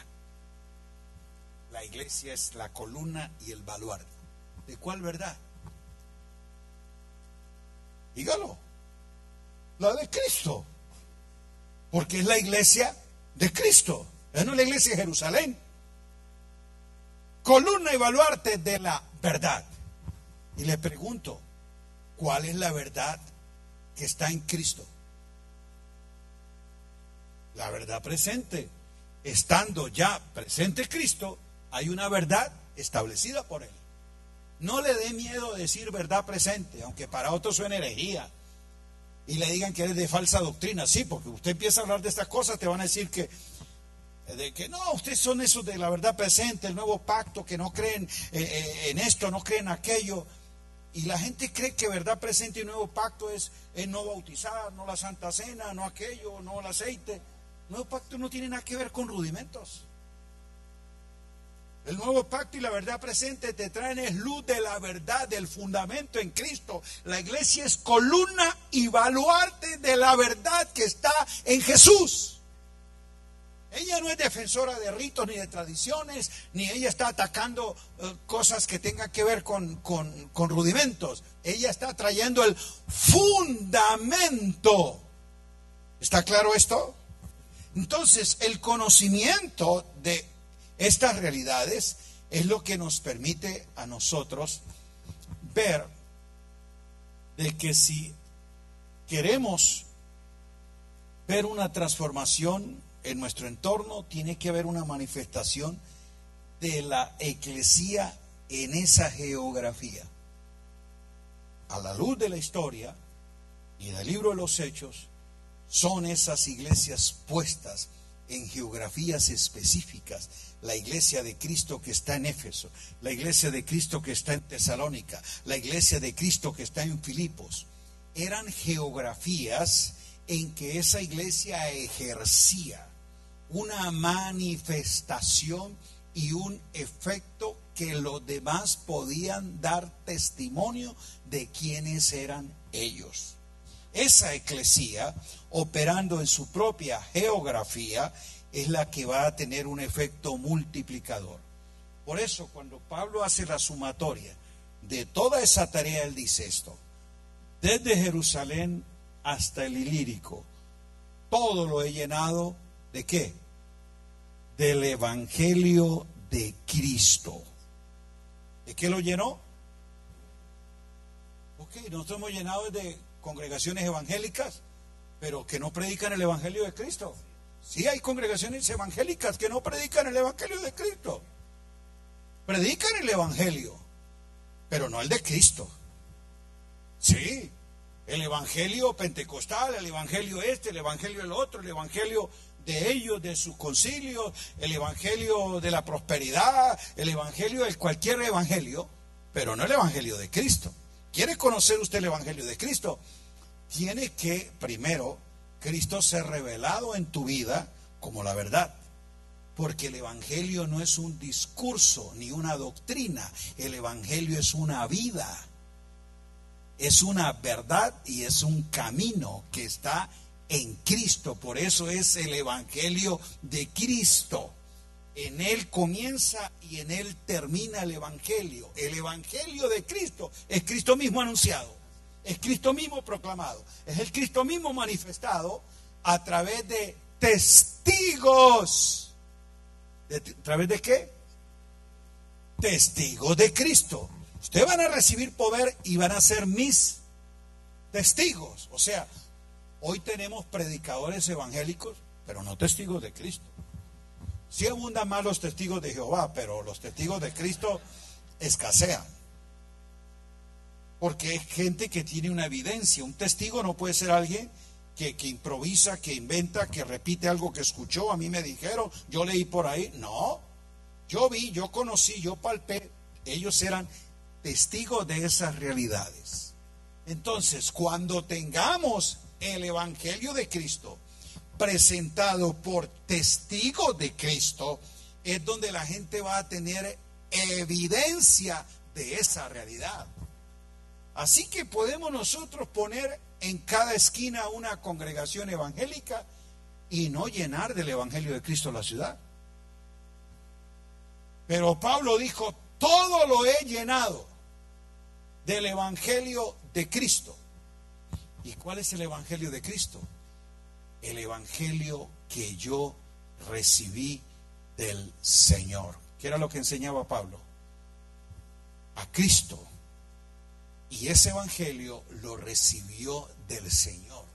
La iglesia es la columna y el baluarte. ¿De cuál verdad? Dígalo. La de Cristo. Porque es la iglesia de Cristo. Es no la iglesia de Jerusalén. Columna y baluarte de la verdad. Y le pregunto, ¿cuál es la verdad que está en Cristo? La verdad presente. Estando ya presente Cristo, hay una verdad establecida por Él. No le dé miedo decir verdad presente, aunque para otros suene herejía. Y le digan que es de falsa doctrina. Sí, porque usted empieza a hablar de estas cosas, te van a decir que, de que no, ustedes son esos de la verdad presente, el nuevo pacto, que no creen eh, eh, en esto, no creen en aquello. Y la gente cree que verdad presente y nuevo pacto es, es no bautizar, no la santa cena, no aquello, no el aceite. Nuevo pacto no tiene nada que ver con rudimentos. El nuevo pacto y la verdad presente te traen es luz de la verdad, del fundamento en Cristo. La iglesia es columna y baluarte de la verdad que está en Jesús. Ella no es defensora de ritos ni de tradiciones, ni ella está atacando eh, cosas que tengan que ver con, con rudimentos. Ella está trayendo el fundamento. ¿Está claro esto? Entonces, el conocimiento de estas realidades es lo que nos permite a nosotros ver de que si queremos ver una transformación en nuestro entorno, tiene que haber una manifestación de la eclesía en esa geografía. A la luz de la historia y del libro de los hechos, son esas iglesias puestas en geografías específicas la iglesia de Cristo que está en Éfeso, la iglesia de Cristo que está en Tesalónica, la iglesia de Cristo que está en Filipos. Eran geografías en que esa iglesia ejercía una manifestación y un efecto que los demás podían dar testimonio de quiénes eran ellos. Esa eclesía, operando en su propia geografía, es la que va a tener un efecto multiplicador. Por eso, cuando Pablo hace la sumatoria de toda esa tarea, él dice esto, desde Jerusalén hasta el Ilírico, todo lo he llenado de qué? Del Evangelio de Cristo. ¿De qué lo llenó? Ok, nosotros hemos llenado de congregaciones evangélicas, pero que no predican el Evangelio de Cristo. Sí hay congregaciones evangélicas que no predican el Evangelio de Cristo. Predican el Evangelio, pero no el de Cristo. Sí, el Evangelio pentecostal, el Evangelio este, el Evangelio el otro, el Evangelio de ellos, de sus concilios, el Evangelio de la prosperidad, el Evangelio, el cualquier Evangelio, pero no el Evangelio de Cristo. ¿Quiere conocer usted el Evangelio de Cristo? Tiene que primero Cristo se ha revelado en tu vida como la verdad. Porque el Evangelio no es un discurso ni una doctrina, el Evangelio es una vida, es una verdad y es un camino que está en Cristo. Por eso es el Evangelio de Cristo. En Él comienza y en Él termina el Evangelio. El Evangelio de Cristo es Cristo mismo anunciado, es Cristo mismo proclamado, es el Cristo mismo manifestado a través de testigos. ¿A través de qué? Testigos de Cristo. Ustedes van a recibir poder y van a ser mis testigos. O sea, hoy tenemos predicadores evangélicos, pero no testigos de Cristo. Sí abundan más los testigos de Jehová, pero los testigos de Cristo escasean. Porque es gente que tiene una evidencia. Un testigo no puede ser alguien que, que, improvisa, que inventa, que repite algo que escuchó. A mí me dijeron, yo leí por ahí. No, yo vi, yo conocí, yo palpé. Ellos eran testigos de esas realidades. Entonces, cuando tengamos el Evangelio de Cristo, presentado por testigos de Cristo, es donde la gente va a tener evidencia de esa realidad. Así que podemos nosotros poner en cada esquina una congregación evangélica y no llenar del Evangelio de Cristo la ciudad. Pero Pablo dijo, todo lo he llenado del Evangelio de Cristo. ¿Y cuál es el Evangelio de Cristo? El Evangelio que yo recibí del Señor. ¿Qué era lo que enseñaba Pablo? A Cristo. Y ese Evangelio lo recibió del Señor.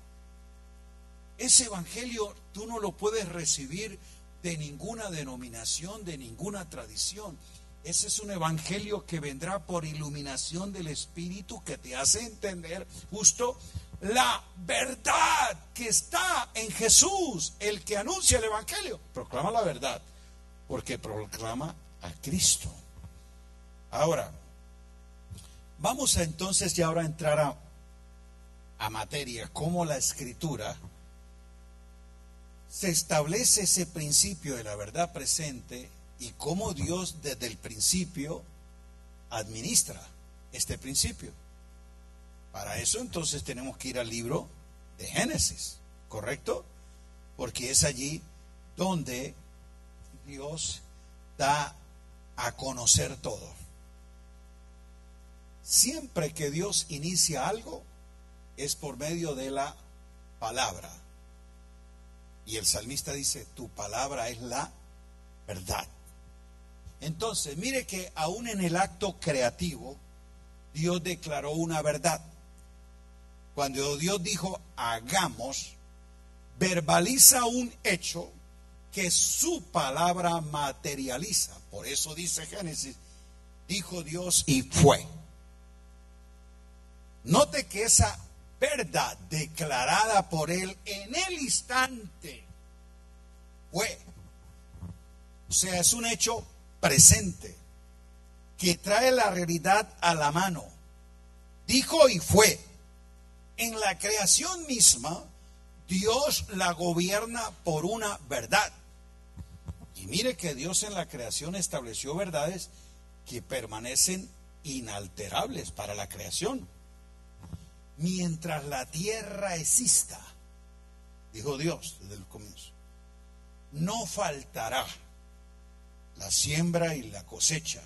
Ese Evangelio tú no lo puedes recibir de ninguna denominación, de ninguna tradición. Ese es un evangelio que vendrá por iluminación del Espíritu que te hace entender justo la verdad que está en Jesús, el que anuncia el Evangelio, proclama la verdad, porque proclama a Cristo. Ahora, vamos a entonces ya ahora entrar a, a materia, cómo la escritura se establece ese principio de la verdad presente y cómo Dios desde el principio administra este principio. Para eso entonces tenemos que ir al libro de Génesis, ¿correcto? Porque es allí donde Dios da a conocer todo. Siempre que Dios inicia algo es por medio de la palabra. Y el salmista dice, tu palabra es la verdad. Entonces, mire que aún en el acto creativo, Dios declaró una verdad. Cuando Dios dijo hagamos, verbaliza un hecho que su palabra materializa. Por eso dice Génesis, dijo Dios y fue. Note que esa verdad declarada por él en el instante fue. O sea, es un hecho presente que trae la realidad a la mano. Dijo y fue en la creación misma, Dios la gobierna por una verdad. Y mire que Dios en la creación estableció verdades que permanecen inalterables para la creación. Mientras la tierra exista, dijo Dios desde el comienzo, no faltará la siembra y la cosecha.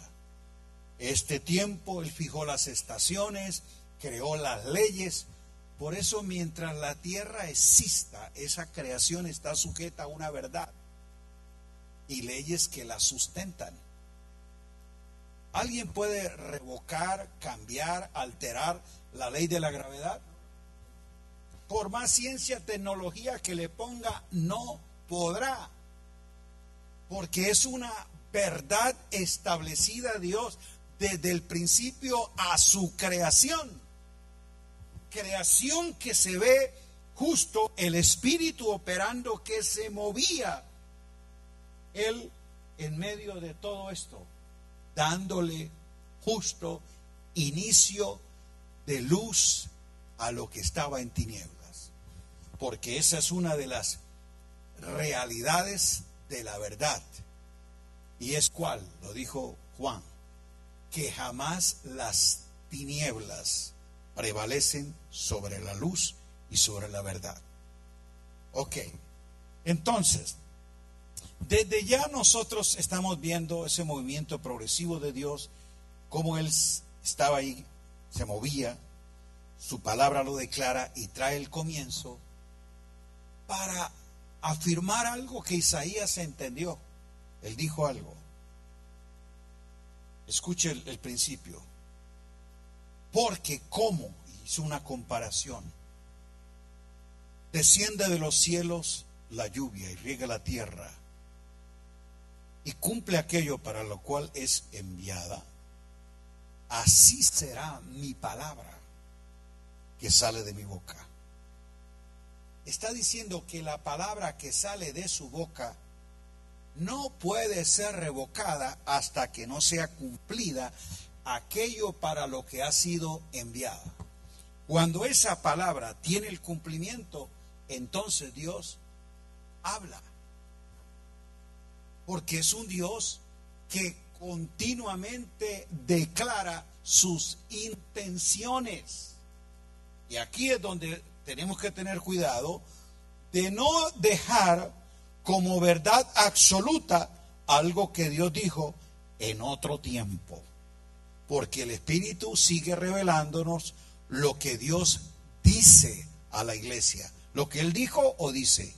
Este tiempo Él fijó las estaciones, creó las leyes, por eso mientras la tierra exista, esa creación está sujeta a una verdad y leyes que la sustentan. ¿Alguien puede revocar, cambiar, alterar la ley de la gravedad? Por más ciencia, tecnología que le ponga, no podrá. Porque es una verdad establecida Dios desde el principio a su creación creación que se ve justo el espíritu operando que se movía él en medio de todo esto, dándole justo inicio de luz a lo que estaba en tinieblas. Porque esa es una de las realidades de la verdad. ¿Y es cuál? Lo dijo Juan, que jamás las tinieblas prevalecen sobre la luz y sobre la verdad. Ok, entonces, desde ya nosotros estamos viendo ese movimiento progresivo de Dios, como Él estaba ahí, se movía, su palabra lo declara y trae el comienzo para afirmar algo que Isaías entendió. Él dijo algo. Escuche el, el principio. Porque como, hizo una comparación, desciende de los cielos la lluvia y riega la tierra y cumple aquello para lo cual es enviada, así será mi palabra que sale de mi boca. Está diciendo que la palabra que sale de su boca no puede ser revocada hasta que no sea cumplida aquello para lo que ha sido enviada. Cuando esa palabra tiene el cumplimiento, entonces Dios habla. Porque es un Dios que continuamente declara sus intenciones. Y aquí es donde tenemos que tener cuidado de no dejar como verdad absoluta algo que Dios dijo en otro tiempo. Porque el Espíritu sigue revelándonos lo que Dios dice a la iglesia. Lo que Él dijo o dice.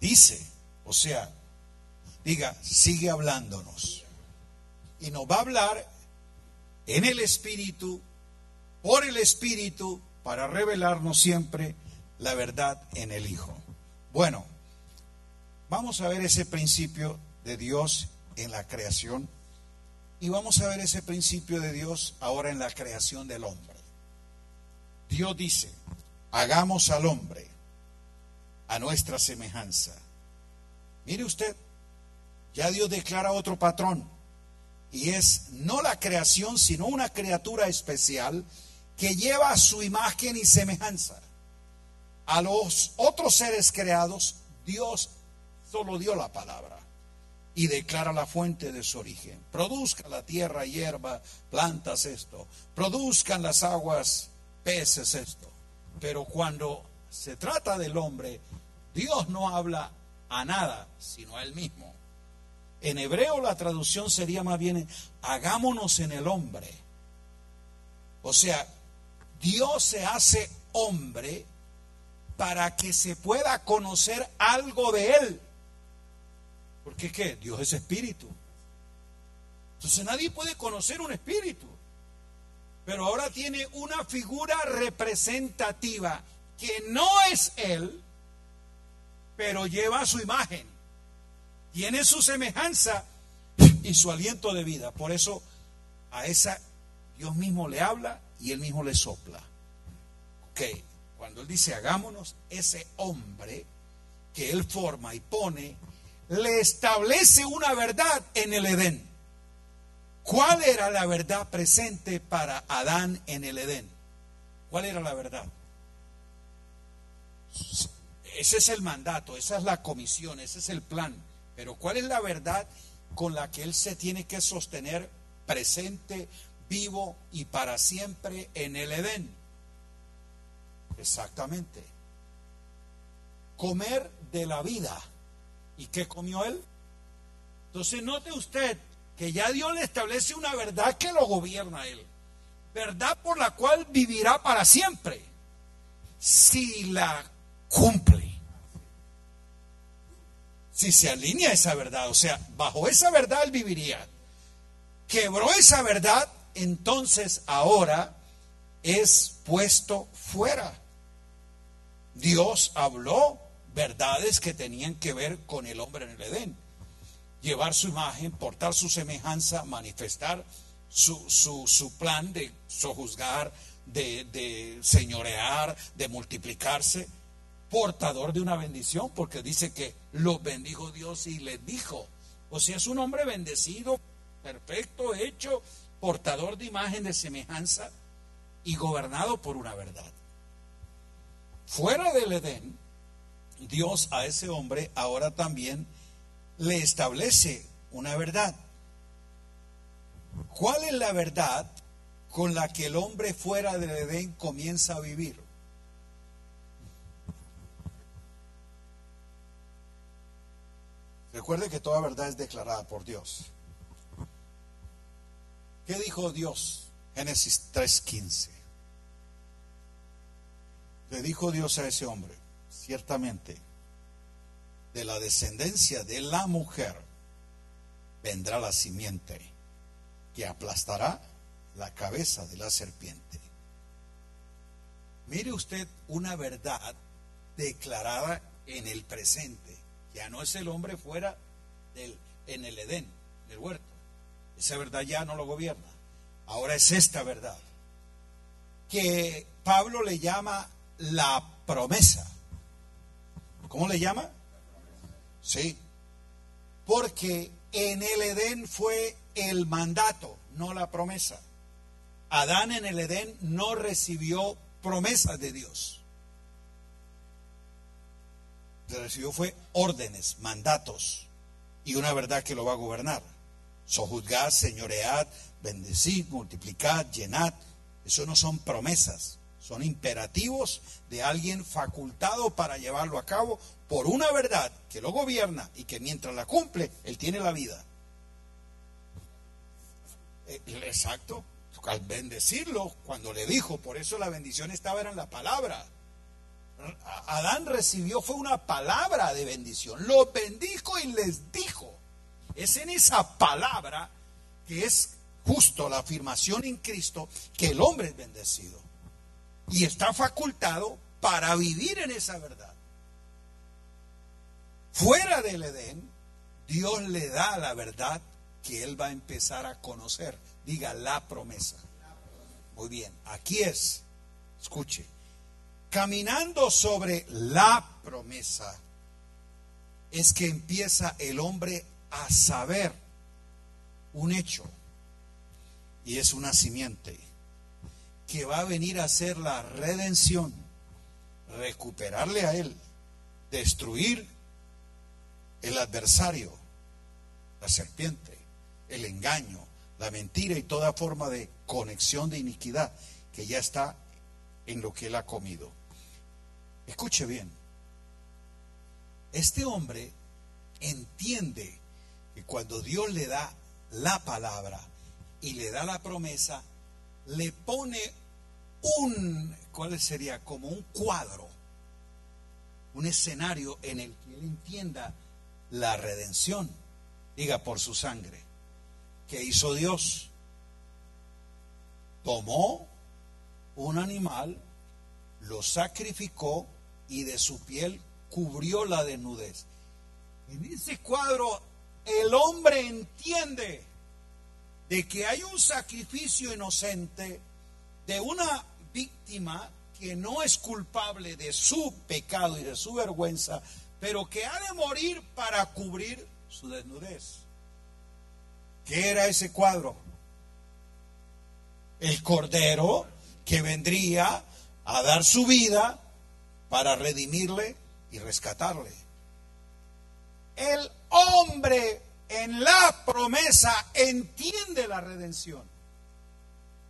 Dice. O sea, diga, sigue hablándonos. Y nos va a hablar en el Espíritu, por el Espíritu, para revelarnos siempre la verdad en el Hijo. Bueno, vamos a ver ese principio de Dios en la creación y vamos a ver ese principio de Dios ahora en la creación del hombre. Dios dice, hagamos al hombre a nuestra semejanza. Mire usted, ya Dios declara otro patrón y es no la creación, sino una criatura especial que lleva su imagen y semejanza. A los otros seres creados, Dios solo dio la palabra y declara la fuente de su origen. Produzca la tierra hierba, plantas esto. Produzcan las aguas peces esto. Pero cuando se trata del hombre, Dios no habla a nada, sino a él mismo. En hebreo la traducción sería más bien, hagámonos en el hombre. O sea, Dios se hace hombre para que se pueda conocer algo de Él. Porque qué? Dios es espíritu. Entonces nadie puede conocer un espíritu. Pero ahora tiene una figura representativa que no es Él, pero lleva su imagen. Tiene su semejanza y su aliento de vida. Por eso a esa Dios mismo le habla y él mismo le sopla. Que cuando él dice hagámonos, ese hombre que él forma y pone, le establece una verdad en el Edén. ¿Cuál era la verdad presente para Adán en el Edén? ¿Cuál era la verdad? Ese es el mandato, esa es la comisión, ese es el plan. Pero ¿cuál es la verdad con la que él se tiene que sostener presente, vivo y para siempre en el Edén. Exactamente. Comer de la vida. ¿Y qué comió él? Entonces note usted que ya Dios le establece una verdad que lo gobierna a él. Verdad por la cual vivirá para siempre. Si la cumple. Si se alinea esa verdad. O sea, bajo esa verdad él viviría. Quebró esa verdad entonces ahora es puesto fuera. Dios habló verdades que tenían que ver con el hombre en el Edén. Llevar su imagen, portar su semejanza, manifestar su, su, plan de sojuzgar, de, de señorear, de multiplicarse, portador de una bendición, porque dice que lo bendijo Dios y le dijo. O sea, es un hombre bendecido, perfecto, hecho portador de imagen de semejanza y gobernado por una verdad. Fuera del Edén, Dios a ese hombre ahora también le establece una verdad. ¿Cuál es la verdad con la que el hombre fuera del Edén comienza a vivir? Recuerde que toda verdad es declarada por Dios. ¿Qué dijo Dios? Génesis 3:15. Le dijo Dios a ese hombre, ciertamente, de la descendencia de la mujer vendrá la simiente que aplastará la cabeza de la serpiente. Mire usted una verdad declarada en el presente. Ya no es el hombre fuera del, en el Edén, en el huerto. Esa verdad ya no lo gobierna. Ahora es esta verdad. Que Pablo le llama la promesa. ¿Cómo le llama? Sí. Porque en el Edén fue el mandato, no la promesa. Adán en el Edén no recibió promesas de Dios. Lo recibió fue órdenes, mandatos y una verdad que lo va a gobernar. Sojuzgad, señoread, bendecid, multiplicad, llenad. Eso no son promesas, son imperativos de alguien facultado para llevarlo a cabo por una verdad que lo gobierna y que mientras la cumple, él tiene la vida. Eh, exacto. Al bendecirlo, cuando le dijo, por eso la bendición estaba en la palabra. Adán recibió fue una palabra de bendición. Lo bendijo y les dijo. Es en esa palabra que es justo la afirmación en Cristo que el hombre es bendecido y está facultado para vivir en esa verdad. Fuera del Edén, Dios le da la verdad que él va a empezar a conocer. Diga la promesa. Muy bien, aquí es, escuche, caminando sobre la promesa es que empieza el hombre a saber un hecho y es una simiente que va a venir a ser la redención, recuperarle a él, destruir el adversario, la serpiente, el engaño, la mentira y toda forma de conexión de iniquidad que ya está en lo que él ha comido. Escuche bien, este hombre entiende que cuando Dios le da la palabra y le da la promesa, le pone un, ¿cuál sería? Como un cuadro, un escenario en el que él entienda la redención, diga por su sangre. ¿Qué hizo Dios? Tomó un animal, lo sacrificó y de su piel cubrió la desnudez. En ese cuadro el hombre entiende de que hay un sacrificio inocente de una víctima que no es culpable de su pecado y de su vergüenza, pero que ha de morir para cubrir su desnudez. ¿Qué era ese cuadro? El cordero que vendría a dar su vida para redimirle y rescatarle. El hombre en la promesa entiende la redención.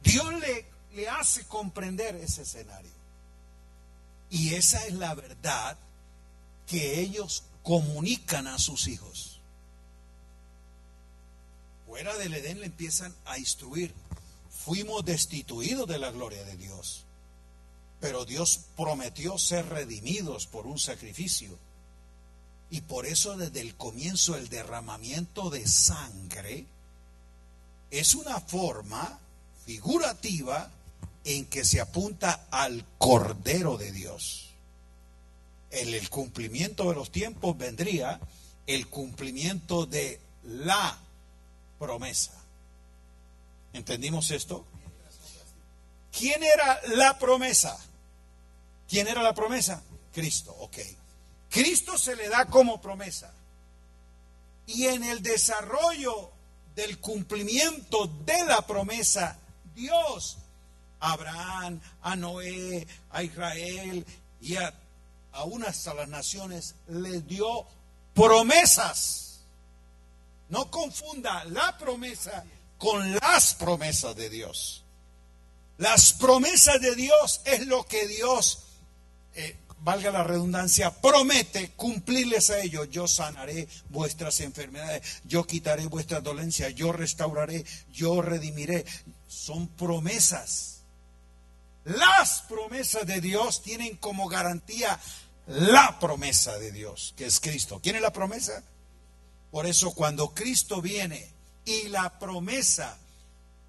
Dios le, le hace comprender ese escenario. Y esa es la verdad que ellos comunican a sus hijos. Fuera del Edén le empiezan a instruir. Fuimos destituidos de la gloria de Dios. Pero Dios prometió ser redimidos por un sacrificio. Y por eso desde el comienzo el derramamiento de sangre es una forma figurativa en que se apunta al Cordero de Dios. En el cumplimiento de los tiempos vendría el cumplimiento de la promesa. ¿Entendimos esto? ¿Quién era la promesa? ¿Quién era la promesa? Cristo, ok. Cristo se le da como promesa. Y en el desarrollo del cumplimiento de la promesa, Dios a Abraham, a Noé, a Israel y a, a unas a las naciones les dio promesas. No confunda la promesa con las promesas de Dios. Las promesas de Dios es lo que Dios, eh, valga la redundancia, promete cumplirles a ellos. Yo sanaré vuestras enfermedades, yo quitaré vuestras dolencias, yo restauraré, yo redimiré. Son promesas. Las promesas de Dios tienen como garantía la promesa de Dios, que es Cristo. ¿Quién es la promesa? Por eso cuando Cristo viene y la promesa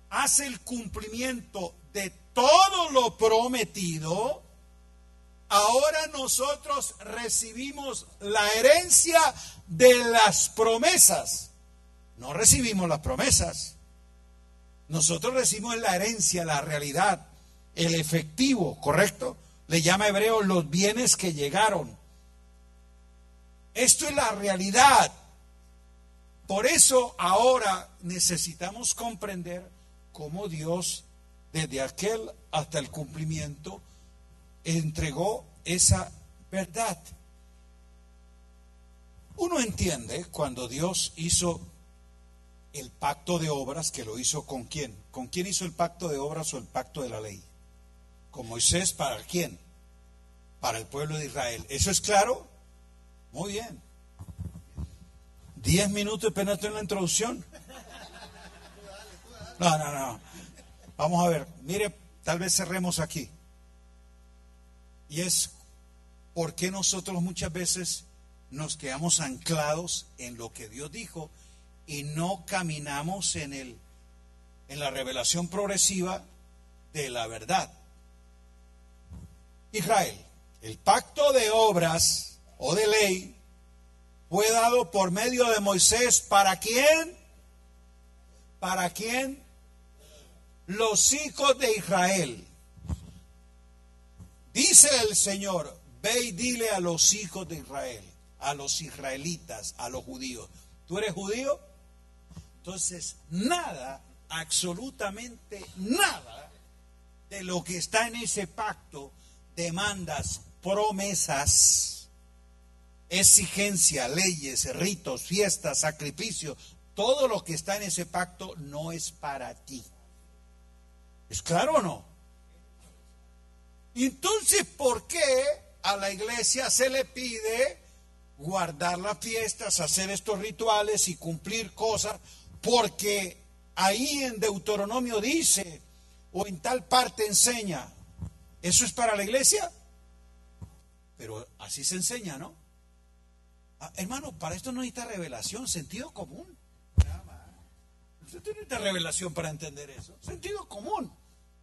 hace el cumplimiento de todo lo prometido, ahora nosotros recibimos la herencia de las promesas. No recibimos las promesas. Nosotros recibimos la herencia, la realidad, el efectivo, ¿correcto? Le llama hebreo los bienes que llegaron. Esto es la realidad. Por eso ahora necesitamos comprender cómo Dios, desde aquel hasta el cumplimiento, entregó esa verdad. Uno entiende cuando Dios hizo el pacto de obras, que lo hizo con quién. ¿Con quién hizo el pacto de obras o el pacto de la ley? Con Moisés, ¿para quién? Para el pueblo de Israel. ¿Eso es claro? Muy bien. Diez minutos apenas en la introducción. No, no, no. Vamos a ver. Mire, tal vez cerremos aquí. Y es por qué nosotros muchas veces nos quedamos anclados en lo que Dios dijo y no caminamos en el en la revelación progresiva de la verdad. Israel, el pacto de obras o de ley fue dado por medio de Moisés. ¿Para quién? ¿Para quién? Los hijos de Israel. Dice el Señor, ve y dile a los hijos de Israel, a los israelitas, a los judíos. ¿Tú eres judío? Entonces, nada, absolutamente nada de lo que está en ese pacto demandas, promesas exigencia, leyes, ritos, fiestas, sacrificios, todo lo que está en ese pacto no es para ti. ¿Es claro o no? Entonces, ¿por qué a la iglesia se le pide guardar las fiestas, hacer estos rituales y cumplir cosas? Porque ahí en Deuteronomio dice, o en tal parte enseña, ¿eso es para la iglesia? Pero así se enseña, ¿no? Ah, hermano, para esto no necesita revelación, sentido común. No necesita revelación para entender eso. Sentido común.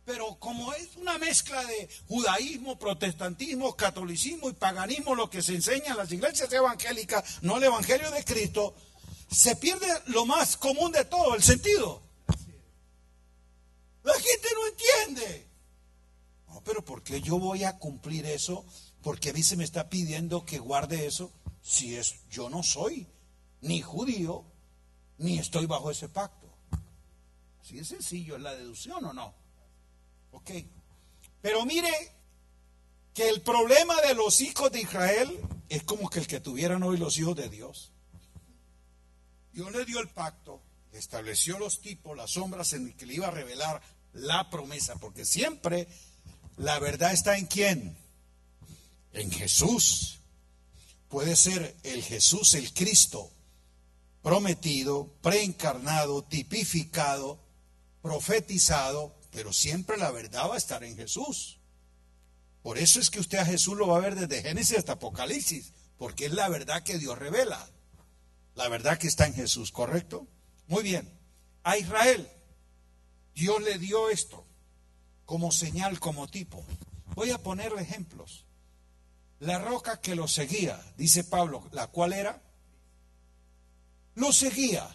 Pero como es una mezcla de judaísmo, protestantismo, catolicismo y paganismo, lo que se enseña en las iglesias evangélicas, no el evangelio de Cristo, se pierde lo más común de todo, el sentido. La gente no entiende. No, pero ¿por qué yo voy a cumplir eso? Porque a mí se me está pidiendo que guarde eso si es yo no soy ni judío ni estoy bajo ese pacto. Así es sencillo, ¿es la deducción o no? Ok. Pero mire que el problema de los hijos de Israel es como que el que tuvieran hoy los hijos de Dios. Dios le dio el pacto, estableció los tipos, las sombras en que le iba a revelar la promesa, porque siempre la verdad está en quién? En Jesús puede ser el Jesús, el Cristo, prometido, preencarnado, tipificado, profetizado, pero siempre la verdad va a estar en Jesús. Por eso es que usted a Jesús lo va a ver desde Génesis hasta Apocalipsis, porque es la verdad que Dios revela. La verdad que está en Jesús, ¿correcto? Muy bien. A Israel, Dios le dio esto como señal, como tipo. Voy a ponerle ejemplos. La roca que lo seguía, dice Pablo, ¿la cual era? Lo seguía,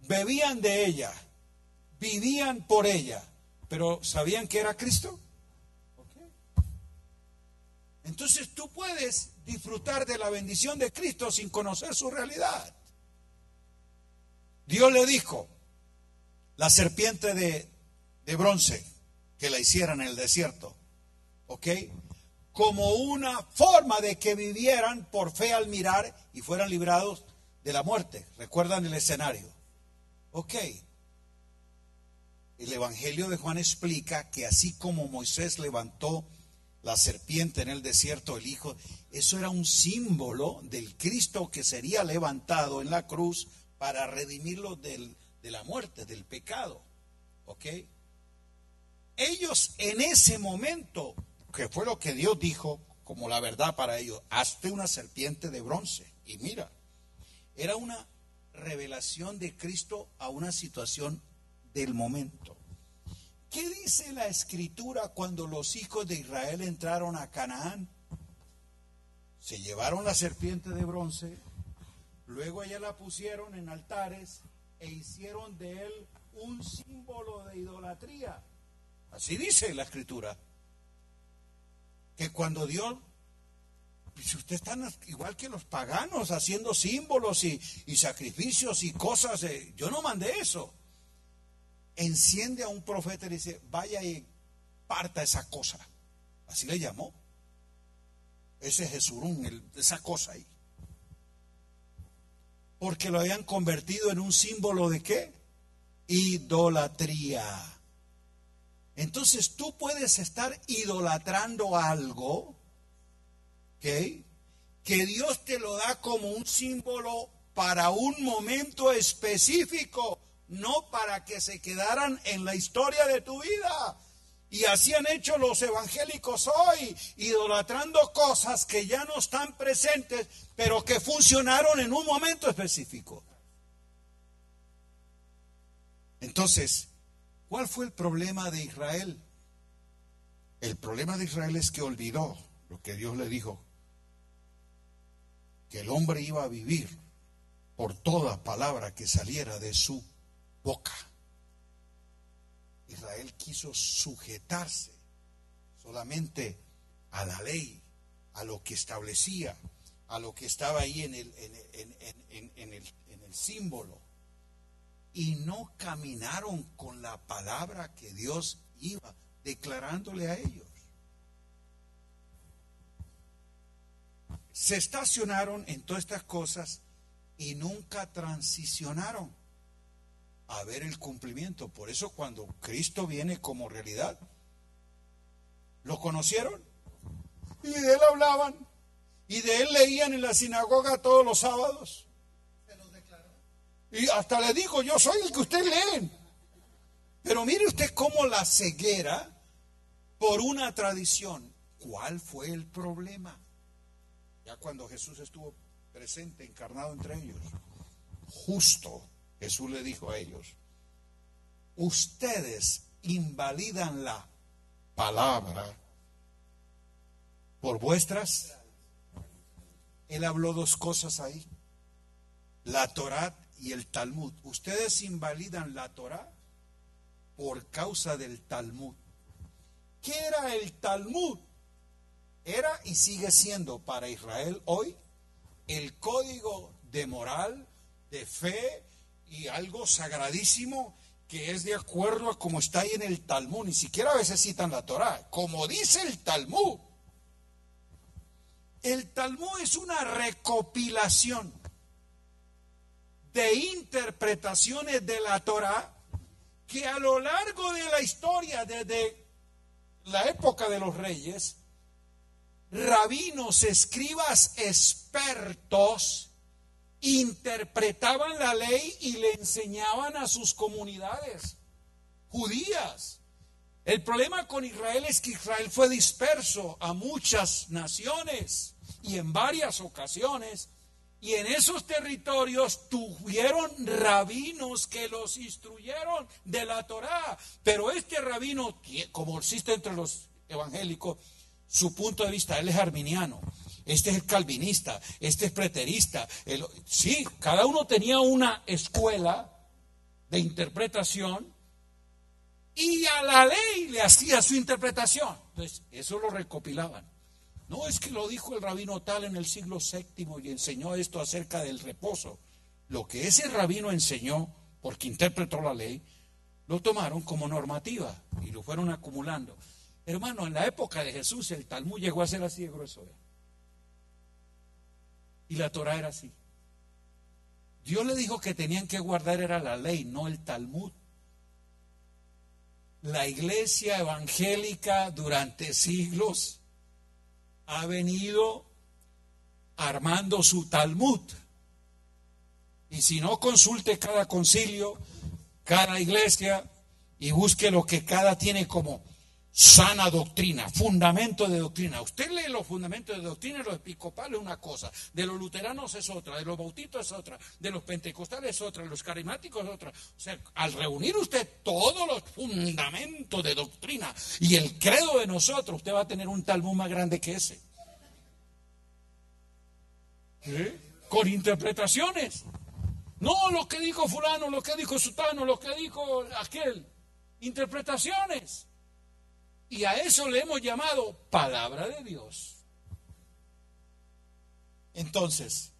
bebían de ella, vivían por ella, pero ¿sabían que era Cristo? Entonces tú puedes disfrutar de la bendición de Cristo sin conocer su realidad. Dios le dijo, la serpiente de bronce, que la hicieran en el desierto, ¿ok? como una forma de que vivieran por fe al mirar y fueran librados de la muerte. ¿Recuerdan el escenario? Ok. El Evangelio de Juan explica que así como Moisés levantó la serpiente en el desierto, el Hijo, eso era un símbolo del Cristo que sería levantado en la cruz para redimirlo del, de la muerte, del pecado. ¿Ok? Ellos en ese momento, que fue lo que Dios dijo como la verdad para ellos, hazte una serpiente de bronce. Y mira, era una revelación de Cristo a una situación del momento. ¿Qué dice la escritura cuando los hijos de Israel entraron a Canaán? Se llevaron la serpiente de bronce, luego allá la pusieron en altares e hicieron de él un símbolo de idolatría. Así dice la escritura. Que cuando Dios si ustedes están igual que los paganos haciendo símbolos y, sacrificios y cosas, yo no mandé eso. Enciende a un profeta y dice, vaya y parta esa cosa. Así le llamó. Ese Jesurún, esa cosa ahí. Porque lo habían convertido en un símbolo de qué? Idolatría. Entonces tú puedes estar idolatrando algo que Dios te lo da como un símbolo para un momento específico, no para que se quedaran en la historia de tu vida. Y así han hecho los evangélicos hoy, idolatrando cosas que ya no están presentes, pero que funcionaron en un momento específico. Entonces, ¿cuál fue el problema de Israel? El problema de Israel es que olvidó lo que Dios le dijo que el hombre iba a vivir por toda palabra que saliera de su boca. Israel quiso sujetarse solamente a la ley, a lo que establecía, a lo que estaba ahí en el, en, el, en el símbolo. Y no caminaron con la palabra que Dios iba declarándole a ellos. se estacionaron en todas estas cosas y nunca transicionaron a ver el cumplimiento. Por eso cuando Cristo viene como realidad, ¿lo conocieron? Y de él hablaban. Y de él leían en la sinagoga todos los sábados. Y hasta le dijo, yo soy el que usted leen. Pero mire usted cómo la ceguera por una tradición. ¿Cuál fue el problema? ya cuando Jesús estuvo presente, encarnado entre ellos, justo Jesús le dijo a ellos, ustedes invalidan la palabra por vuestras. Él habló dos cosas ahí, la Torá y el Talmud. Ustedes invalidan la Torá por causa del Talmud. ¿Qué era el Talmud? era y sigue siendo para Israel hoy el código de moral, de fe y algo sagradísimo que es de acuerdo a como está ahí en el Talmud. Ni siquiera a veces citan la Torah, como dice el Talmud. El Talmud es una recopilación de interpretaciones de la Torah que a lo largo de la historia, desde la época de los reyes, rabinos, escribas expertos interpretaban la ley y le enseñaban a sus comunidades judías. El problema con Israel es que Israel fue disperso a muchas naciones y en varias ocasiones. Y en esos territorios tuvieron rabinos que los instruyeron de la Torá. Pero este rabino, como existe entre los evangélicos, su punto de vista. Él es arminiano, este es calvinista, este es preterista. sí, cada uno tenía una escuela de interpretación y a la ley le hacía su interpretación. Entonces, eso lo recopilaban. No es que lo dijo el rabino tal en el siglo VII y enseñó esto acerca del reposo. Lo que ese rabino enseñó, porque interpretó la ley, lo tomaron como normativa y lo fueron acumulando. Hermano, en la época de Jesús el Talmud llegó a ser así de grueso. Y la Torah era así. Dios le dijo que tenían que guardar era la ley, no el Talmud. La iglesia evangélica durante siglos ha venido armando su Talmud. Y si no, consulte cada concilio, cada iglesia y busque lo que cada tiene como sana doctrina, fundamento de doctrina. Usted lee los fundamentos de doctrina, los episcopales es una cosa, de los luteranos es otra, de los bautistas es otra, de los pentecostales es otra, de los carismáticos es otra. O sea, al reunir usted todos los fundamentos de doctrina y el credo de nosotros, usted va a tener un Talmud más grande que ese. Con interpretaciones. No lo que dijo fulano, lo que dijo sutano, lo que dijo aquel. Interpretaciones. Y a eso le hemos llamado palabra de Dios. Entonces,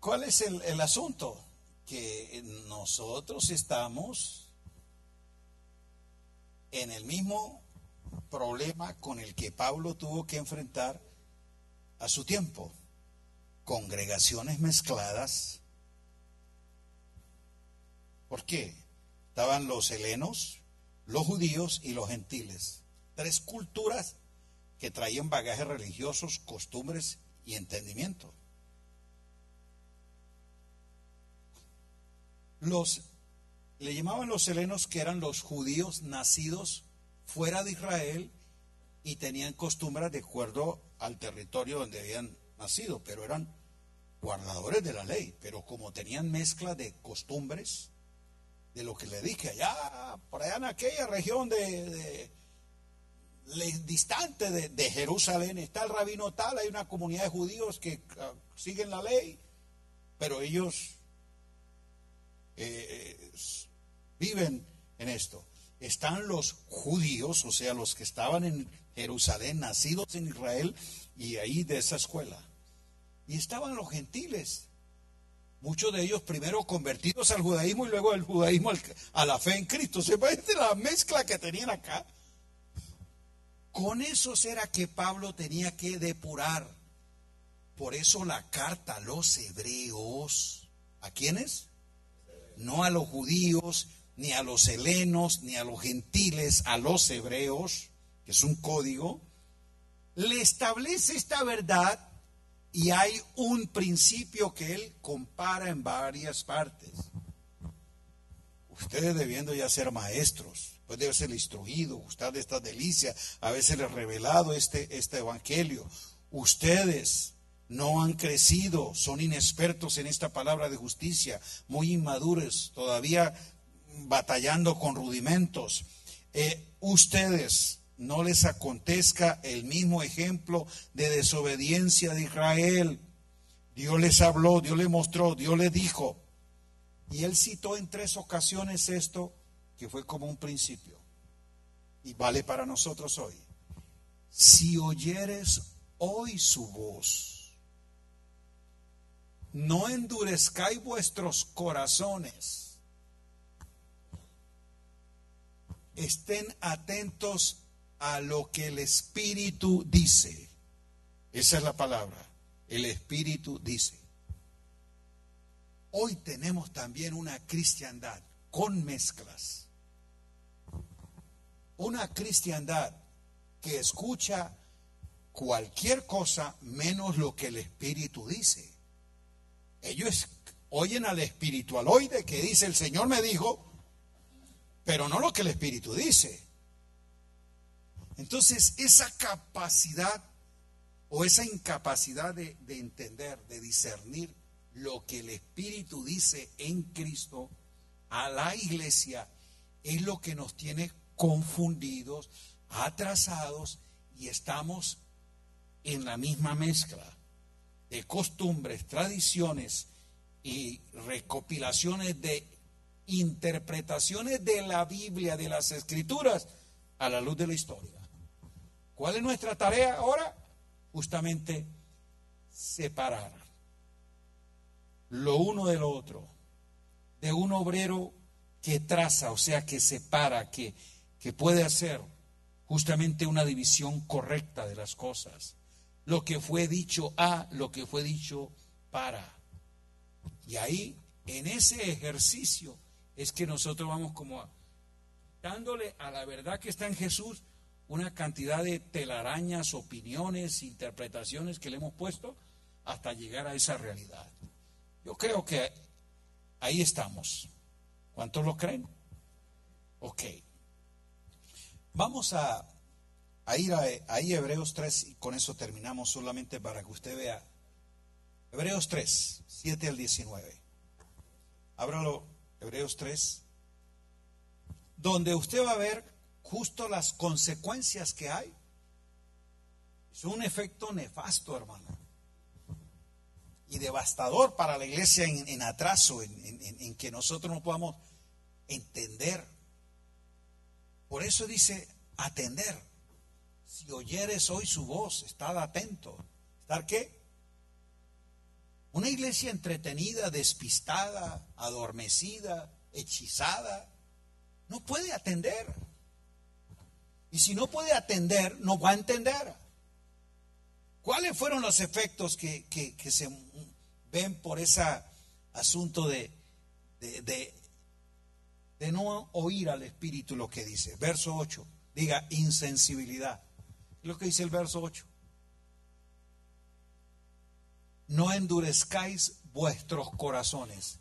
¿cuál es el, asunto? Que nosotros estamos en el mismo problema con el que Pablo tuvo que enfrentar a su tiempo. Congregaciones mezcladas. ¿Por qué? Estaban los helenos, los judíos y los gentiles. Tres culturas que traían bagajes religiosos, costumbres y entendimiento. Los le llamaban los helenos que eran los judíos nacidos fuera de Israel y tenían costumbres de acuerdo al territorio donde habían nacido, pero eran guardadores de la ley, pero como tenían mezcla de costumbres, de lo que le dije, allá, por allá en aquella región de, distante de, Jerusalén, está el rabino tal, hay una comunidad de judíos que ah, siguen la ley, pero ellos eh, viven en esto. Están los judíos, o sea, los que estaban en Jerusalén, nacidos en Israel, y ahí de esa escuela. Y estaban los gentiles, Muchos de ellos primero convertidos al judaísmo y luego del judaísmo a la fe en Cristo. Se parece la mezcla que tenían acá. Con eso era que Pablo tenía que depurar. Por eso la carta a los hebreos, ¿a quiénes? No a los judíos, ni a los helenos, ni a los gentiles, a los hebreos, que es un código, le establece esta verdad y hay un principio que él compara en varias partes. Ustedes debiendo ya ser maestros, pues debe ser instruido, gustar de esta delicia, a veces revelado este, este evangelio. Ustedes no han crecido, son inexpertos en esta palabra de justicia, muy inmaduros, todavía batallando con rudimentos. Eh, ustedes no les acontezca el mismo ejemplo de desobediencia de Israel. Dios les habló, Dios les mostró, Dios les dijo. Y él citó en tres ocasiones esto que fue como un principio. Y vale para nosotros hoy. Si oyeres hoy su voz, no endurezcáis vuestros corazones. Estén atentos a lo que el Espíritu dice. Esa es la palabra. El Espíritu dice. Hoy tenemos también una cristiandad con mezclas. Una cristiandad que escucha cualquier cosa menos lo que el Espíritu dice. Ellos oyen al espiritualoide que dice el Señor me dijo, pero no lo que el Espíritu dice. Entonces, esa capacidad o esa incapacidad de, entender, de discernir lo que el Espíritu dice en Cristo a la iglesia, es lo que nos tiene confundidos, atrasados y estamos en la misma mezcla de costumbres, tradiciones y recopilaciones de interpretaciones de la Biblia, de las escrituras, a la luz de la historia. ¿Cuál es nuestra tarea ahora? Justamente separar lo uno de lo otro, de un obrero que traza, o sea, que separa, que, que puede hacer justamente una división correcta de las cosas. Lo que fue dicho a, lo que fue dicho para. Y ahí, en ese ejercicio, es que nosotros vamos como dándole a la verdad que está en Jesús una cantidad de telarañas, opiniones, interpretaciones que le hemos puesto hasta llegar a esa realidad. Yo creo que ahí estamos. ¿Cuántos lo creen? Ok. Vamos a, ir a, Hebreos 3 y con eso terminamos solamente para que usted vea. Hebreos 3, 7 al 19. Ábralo, Hebreos 3, donde usted va a ver justo las consecuencias que hay. Es un efecto nefasto, hermano. Y devastador para la iglesia en, atraso, en que nosotros no podamos entender por eso dice atender. Si oyeres hoy su voz, estad atento. ¿Estar qué? Una iglesia entretenida, despistada, adormecida, hechizada, no puede atender. Y si no puede atender, no va a entender. ¿Cuáles fueron los efectos que, se ven por ese asunto de, de no oír al Espíritu lo que dice. Verso 8, diga insensibilidad. Lo que dice el verso 8. No endurezcáis vuestros corazones.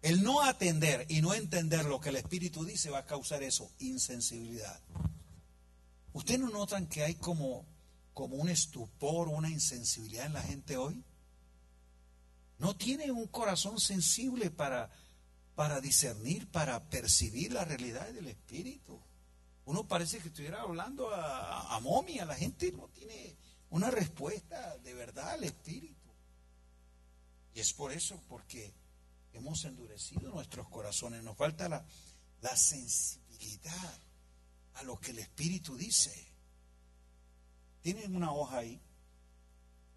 El no atender y no entender lo que el Espíritu dice va a causar eso, insensibilidad. ¿Ustedes no notan que hay como, como un estupor, una insensibilidad en la gente hoy? No tiene un corazón sensible para, para discernir, para percibir la realidad del Espíritu. Uno parece que estuviera hablando a, a momia, la gente no tiene una respuesta de verdad al Espíritu. Y es por eso, porque hemos endurecido nuestros corazones, nos falta la, la sensibilidad a lo que el Espíritu dice. Tienen una hoja ahí,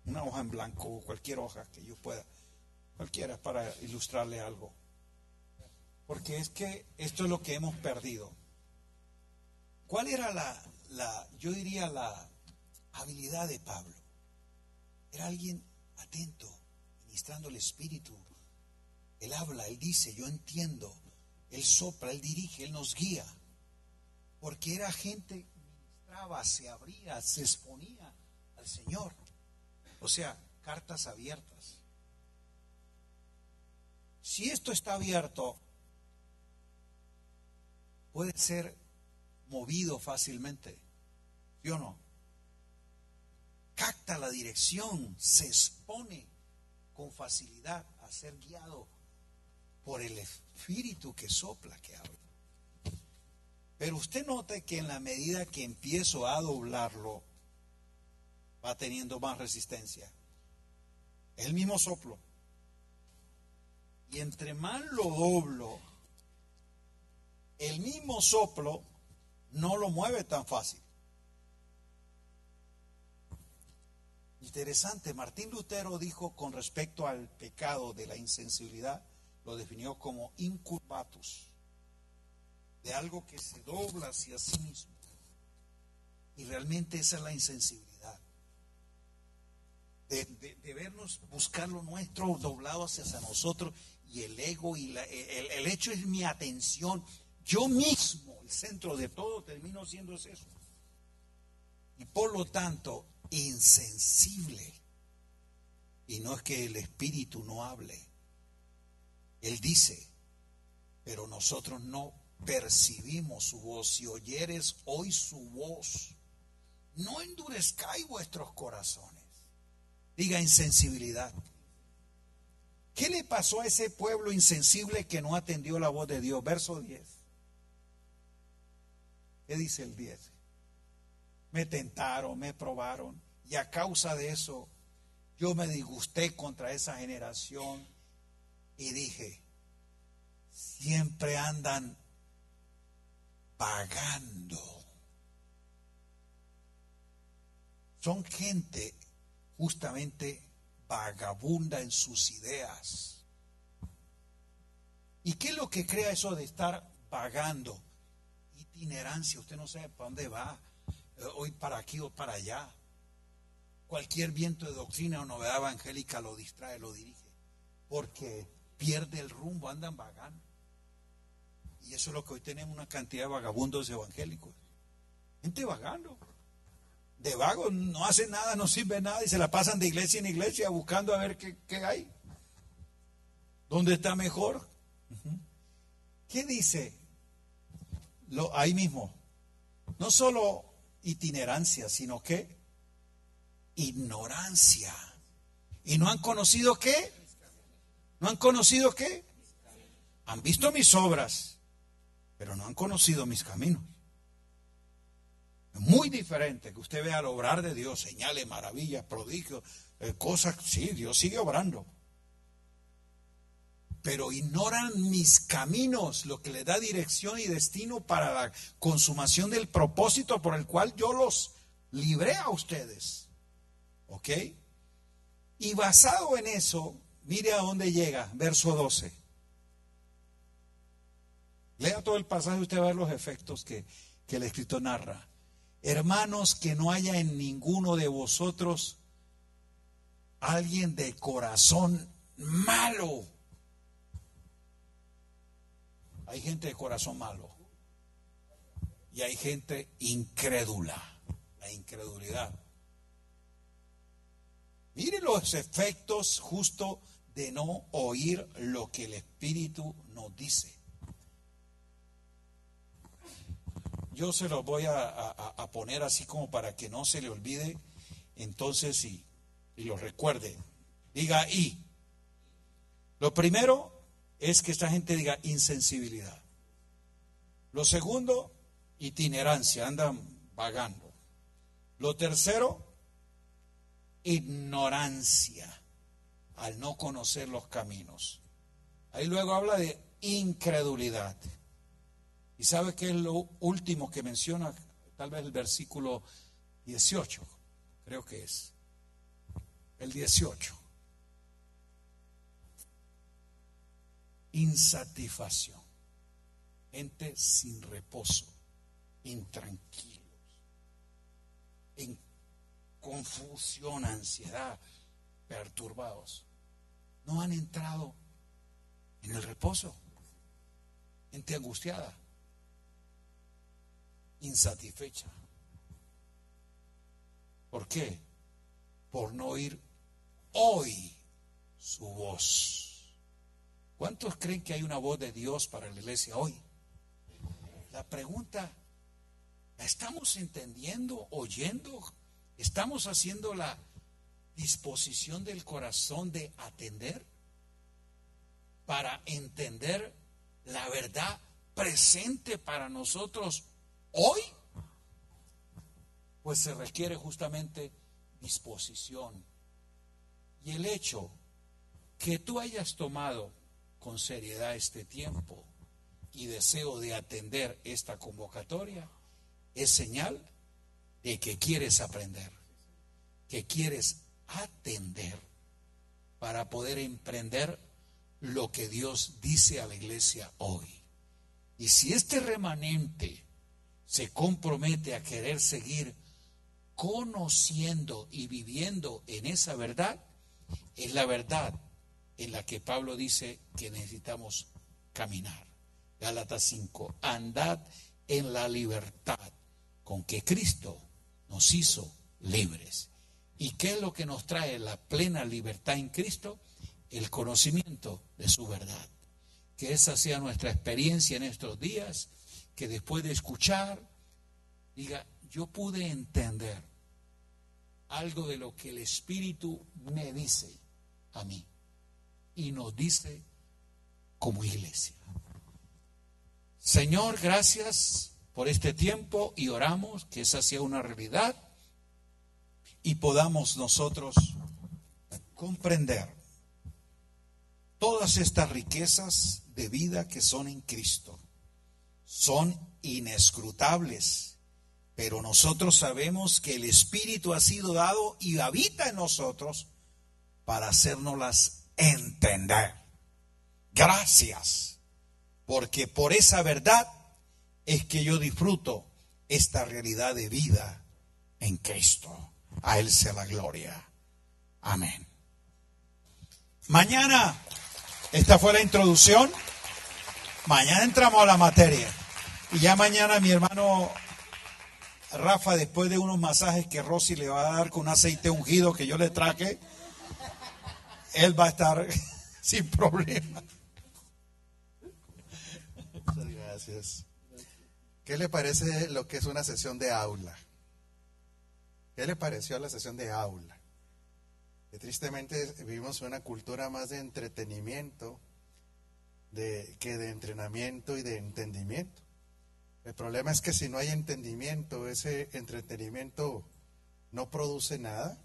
una hoja en blanco, cualquier hoja que yo pueda, cualquiera para ilustrarle algo. Porque es que esto es lo que hemos perdido. ¿Cuál era la, la, yo diría, la habilidad de Pablo? Era alguien atento, ministrando el Espíritu. Él habla, él dice, yo entiendo. Él sopla, él dirige, él nos guía. Porque era gente que ministraba, se abría, se exponía al Señor. O sea, cartas abiertas. Si esto está abierto, puede ser movido fácilmente, ¿sí o no? Capta la dirección, se expone con facilidad a ser guiado por el espíritu que sopla, que habla. Pero usted note que en la medida que empiezo a doblarlo, va teniendo más resistencia. El mismo soplo. Y entre más lo doblo, el mismo soplo no lo mueve tan fácil. Interesante, Martín Lutero dijo con respecto al pecado de la insensibilidad, lo definió como incurvatus, de algo que se dobla hacia sí mismo. Y realmente esa es la insensibilidad. De, vernos buscar lo nuestro doblado hacia nosotros y el ego y el hecho es mi atención yo mismo, el centro de todo, termino siendo eso. Y por lo tanto, insensible. Y no es que el Espíritu no hable. Él dice, pero nosotros no percibimos su voz. Si oyeres hoy su voz, no endurezcáis vuestros corazones. Diga insensibilidad. ¿Qué le pasó a ese pueblo insensible que no atendió la voz de Dios? Verso 10. ¿Qué dice el 10? Me tentaron, me probaron y a causa de eso yo me disgusté contra esa generación y dije, siempre andan pagando. Son gente justamente vagabunda en sus ideas. ¿Y qué es lo que crea eso de estar pagando? itinerancia, usted no sabe para dónde va, eh, hoy para aquí o para allá. Cualquier viento de doctrina o novedad evangélica lo distrae, lo dirige. porque pierde el rumbo, andan vagando. Y eso es lo que hoy tenemos una cantidad de vagabundos evangélicos. Gente vagando. De vagos, no hacen nada, no sirve nada y se la pasan de iglesia en iglesia buscando a ver qué, hay. ¿Dónde está mejor? ¿Qué dice? Lo, ahí mismo. No solo itinerancia, sino que ignorancia. ¿Y no han conocido qué? ¿No han conocido qué? Han visto mis obras, pero no han conocido mis caminos. Muy diferente que usted vea el obrar de Dios, señales, maravillas, prodigios, eh, cosas. Sí, Dios sigue obrando. Pero ignoran mis caminos, lo que le da dirección y destino para la consumación del propósito por el cual yo los libré a ustedes. ¿Ok? Y basado en eso, mire a dónde llega, verso 12. Lea todo el pasaje y usted va a ver los efectos que, el escrito narra. Hermanos, que no haya en ninguno de vosotros alguien de corazón malo. Hay gente de corazón malo. Y hay gente incrédula. La incredulidad. Mire los efectos justo de no oír lo que el Espíritu nos dice. Yo se los voy a, poner así como para que no se le olvide, entonces y, y lo recuerde. Diga y. Lo primero es que esta gente diga insensibilidad. Lo segundo, itinerancia, andan vagando. Lo tercero, ignorancia al no conocer los caminos. Ahí luego habla de incredulidad. ¿Y sabe qué es lo último que menciona? Tal vez el versículo 18, creo que es. El 18. Insatisfacción. Gente sin reposo, intranquilos, en confusión, ansiedad, perturbados. No han entrado en el reposo. Gente angustiada, insatisfecha. ¿Por qué? Por no oír hoy su voz. ¿Cuántos creen que hay una voz de Dios para la iglesia hoy? La pregunta, ¿la estamos entendiendo, oyendo? ¿Estamos haciendo la disposición del corazón de atender para entender la verdad presente para nosotros hoy? Pues se requiere justamente disposición. Y el hecho que tú hayas tomado con seriedad este tiempo y deseo de atender esta convocatoria es señal de que quieres aprender, que quieres atender para poder emprender lo que Dios dice a la iglesia hoy. Y si este remanente se compromete a querer seguir conociendo y viviendo en esa verdad, es la verdad en la que Pablo dice que necesitamos caminar. Gálatas 5, andad en la libertad con que Cristo nos hizo libres. ¿Y qué es lo que nos trae la plena libertad en Cristo? El conocimiento de su verdad. Que esa sea nuestra experiencia en estos días, que después de escuchar, diga, yo pude entender algo de lo que el Espíritu me dice a mí y nos dice como iglesia. Señor, gracias por este tiempo y oramos que esa sea una realidad y podamos nosotros comprender todas estas riquezas de vida que son en Cristo. Son inescrutables, pero nosotros sabemos que el Espíritu ha sido dado y habita en nosotros para hacernoslas entender. Gracias, porque por esa verdad es que yo disfruto esta realidad de vida en Cristo. A Él sea la gloria. Amén. Mañana Esta fue la introducción. Mañana entramos a la materia. Y ya mañana mi hermano Rafa, después de unos masajes que Rosy le va a dar con un aceite ungido que yo le traje, él va a estar sin problema. Muchas gracias. ¿Qué le parece lo que es una sesión de aula? ¿Qué le pareció la sesión de aula? Que tristemente vivimos una cultura más de entretenimiento de, que de entrenamiento y de entendimiento. El problema es que si no hay entendimiento, ese entretenimiento no produce nada,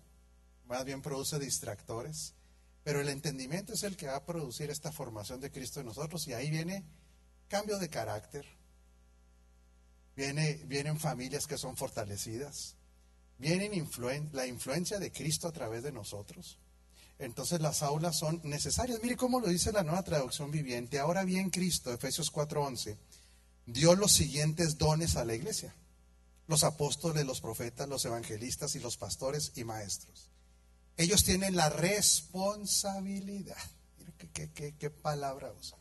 más bien produce distractores. Pero el entendimiento es el que va a producir esta formación de Cristo en nosotros y ahí viene cambio de carácter, viene, vienen familias que son fortalecidas, viene la influencia de Cristo a través de nosotros. Entonces las aulas son necesarias. Mire cómo lo dice la nueva traducción viviente. Ahora bien, Cristo, Efesios 4:11 dio los siguientes dones a la iglesia. Los apóstoles, los profetas, los evangelistas y los pastores y maestros. Ellos tienen la responsabilidad. ¿Qué, qué, qué, palabra usa?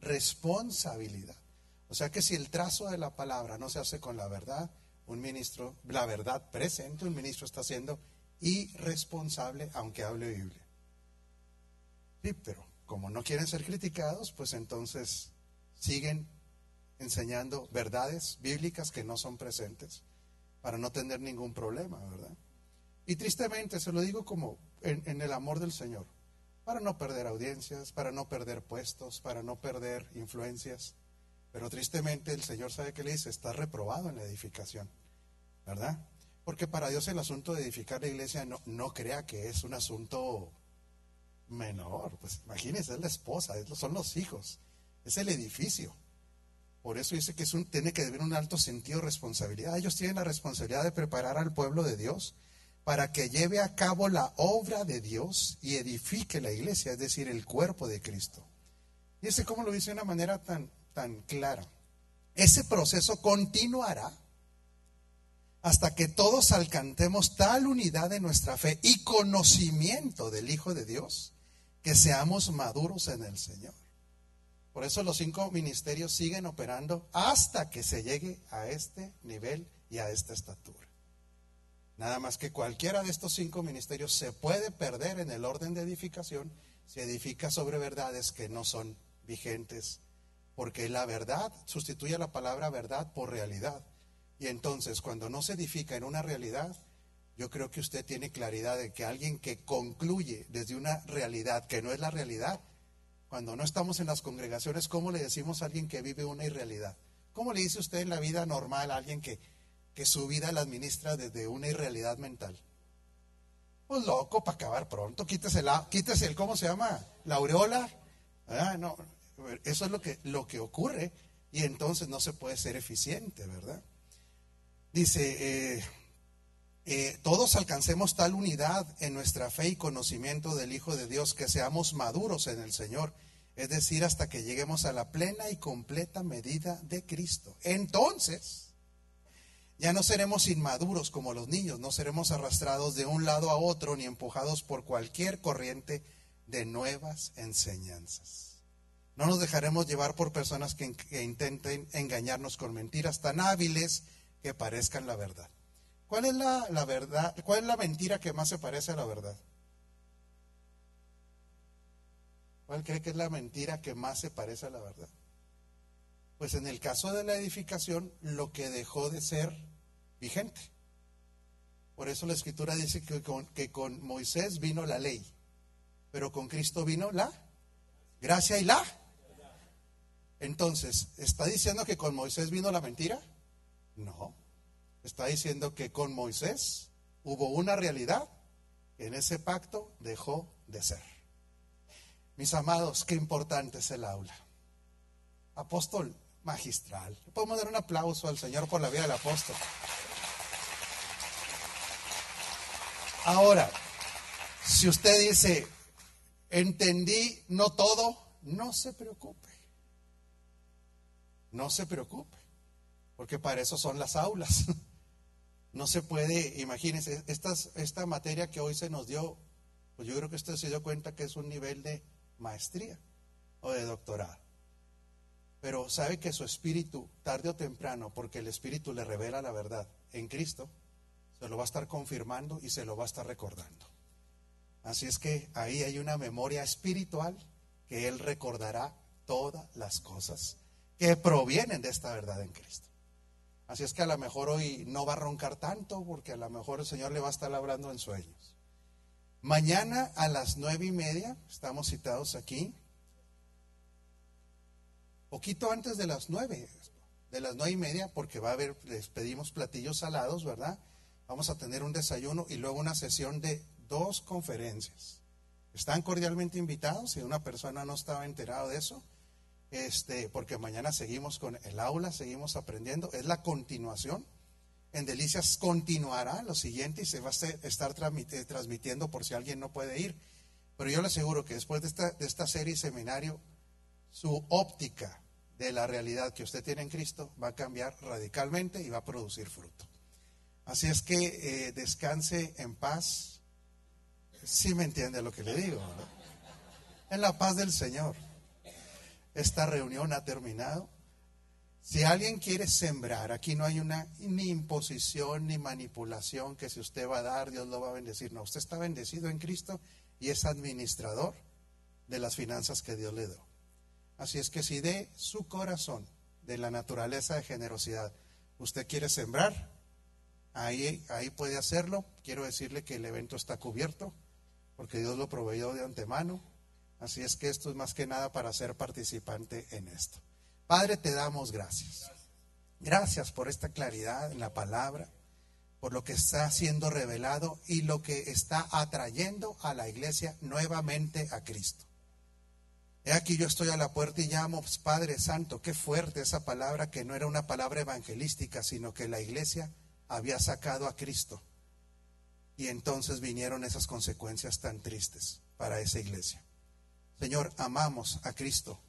Responsabilidad. O sea que si el trazo de la palabra no se hace con la verdad, un ministro, la verdad presente, un ministro está siendo irresponsable aunque hable Biblia. Sí, pero como no quieren ser criticados, pues entonces siguen enseñando verdades bíblicas que no son presentes para no tener ningún problema, ¿verdad? Y tristemente, se lo digo como en, el amor del Señor, para no perder audiencias, para no perder puestos, para no perder influencias. Pero tristemente el Señor sabe que le dice, está reprobado en la edificación, ¿verdad? Porque para Dios el asunto de edificar la iglesia no, no crea que es un asunto menor. Pues imagínense, es la esposa, son los hijos, es el edificio. Por eso dice que tiene que haber un alto sentido de responsabilidad. Ellos tienen la responsabilidad de preparar al pueblo de Dios para que lleve a cabo la obra de Dios y edifique la iglesia, es decir, el cuerpo de Cristo. Y ese como lo dice de una manera tan, tan clara. Ese proceso continuará hasta que todos alcancemos tal unidad de nuestra fe y conocimiento del Hijo de Dios que seamos maduros en el Señor. Por eso los cinco ministerios siguen operando hasta que se llegue a este nivel y a esta estatura. Nada más que cualquiera de estos cinco ministerios se puede perder en el orden de edificación si edifica sobre verdades que no son vigentes, porque la verdad sustituye la palabra verdad por realidad. Y entonces, cuando no se edifica en una realidad, yo creo que usted tiene claridad de que alguien que concluye desde una realidad que no es la realidad, cuando no estamos en las congregaciones, ¿cómo le decimos a alguien que vive una irrealidad? ¿Cómo le dice usted en la vida normal a alguien que, que su vida la administra desde una irrealidad mental? Pues loco, para acabar pronto, quítese, la, el, ¿cómo se llama? La aureola. Ah, no, eso es lo que, lo que ocurre y entonces no se puede ser eficiente, ¿verdad? Dice, eh, eh, todos alcancemos tal unidad en nuestra fe y conocimiento del Hijo de Dios que seamos maduros en el Señor, es decir, hasta que lleguemos a la plena y completa medida de Cristo. Entonces, ya no seremos inmaduros como los niños, no seremos arrastrados de un lado a otro ni empujados por cualquier corriente de nuevas enseñanzas. No nos dejaremos llevar por personas que intenten engañarnos con mentiras tan hábiles que parezcan la verdad. ¿Cuál es la, verdad? ¿Cuál es la mentira que más se parece a la verdad? ¿Cuál cree que es la mentira que más se parece a la verdad? Pues en el caso de la edificación, lo que dejó de ser vigente. Por eso la escritura dice que con, que con Moisés vino la ley, pero con Cristo vino la gracia y la. Entonces, ¿está diciendo que con Moisés vino la mentira? No está diciendo que con Moisés hubo una realidad en ese pacto dejó de ser. Mis amados, qué importante es el aula. Apóstol magistral. Podemos dar un aplauso al Señor por la vida del apóstol. Ahora, si usted dice, entendí no todo, no se preocupe. No se preocupe, porque para eso son las aulas. No se puede, imagínense, esta materia que hoy se nos dio, pues yo creo que usted se dio cuenta que es un nivel de maestría. o de doctorado. Pero sabe que su espíritu, tarde o temprano, porque el espíritu le revela la verdad en Cristo, se lo va a estar confirmando y se lo va a estar recordando. Así es que ahí hay una memoria espiritual que Él recordará todas las cosas que provienen de esta verdad en Cristo. Así es que a lo mejor hoy no va a roncar tanto porque a lo mejor el Señor le va a estar hablando en sueños. Mañana a las nueve y media estamos citados aquí. Poquito antes de las nueve, de las nueve y media, porque va a haber, les pedimos platillos salados, ¿verdad? Vamos a tener un desayuno y luego una sesión de dos conferencias. Están cordialmente invitados, si una persona no estaba enterado de eso, este, porque mañana seguimos con el aula, seguimos aprendiendo, es la continuación. En Delicias continuará lo siguiente y se va a estar transmitiendo por si alguien no puede ir. Pero yo le aseguro que después de esta, serie seminario, su óptica de la realidad que usted tiene en Cristo va a cambiar radicalmente y va a producir fruto. Así es que eh, descanse en paz. Si me entiende lo que le digo. En la paz del Señor. Esta reunión ha terminado. Si alguien quiere sembrar, aquí no hay una ni imposición ni manipulación que si usted va a dar, Dios lo va a bendecir. No, usted está bendecido en Cristo y es administrador de las finanzas que Dios le dio. Así es que si de su corazón, de la naturaleza de generosidad, usted quiere sembrar, ahí, ahí puede hacerlo. Quiero decirle que el evento está cubierto, porque Dios lo proveyó de antemano. Así es que esto es más que nada para ser participante en esto. Padre, te damos gracias. Gracias por esta claridad en la palabra, por lo que está siendo revelado y lo que está atrayendo a la iglesia nuevamente a Cristo. He aquí yo estoy a la puerta y llamo, pues, Padre Santo, qué fuerte esa palabra que no era una palabra evangelística, sino que la iglesia había sacado a Cristo. Y entonces vinieron esas consecuencias tan tristes para esa iglesia. Señor, amamos a Cristo,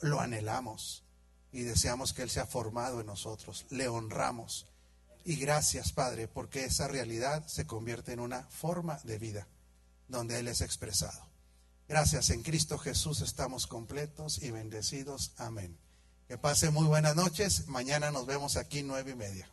lo anhelamos y deseamos que Él sea formado en nosotros, le honramos. Y gracias, Padre, porque esa realidad se convierte en una forma de vida donde Él es expresado. Gracias, en Cristo Jesús estamos completos y bendecidos. Amén. Que pase muy buenas noches. Mañana nos vemos aquí nueve y media.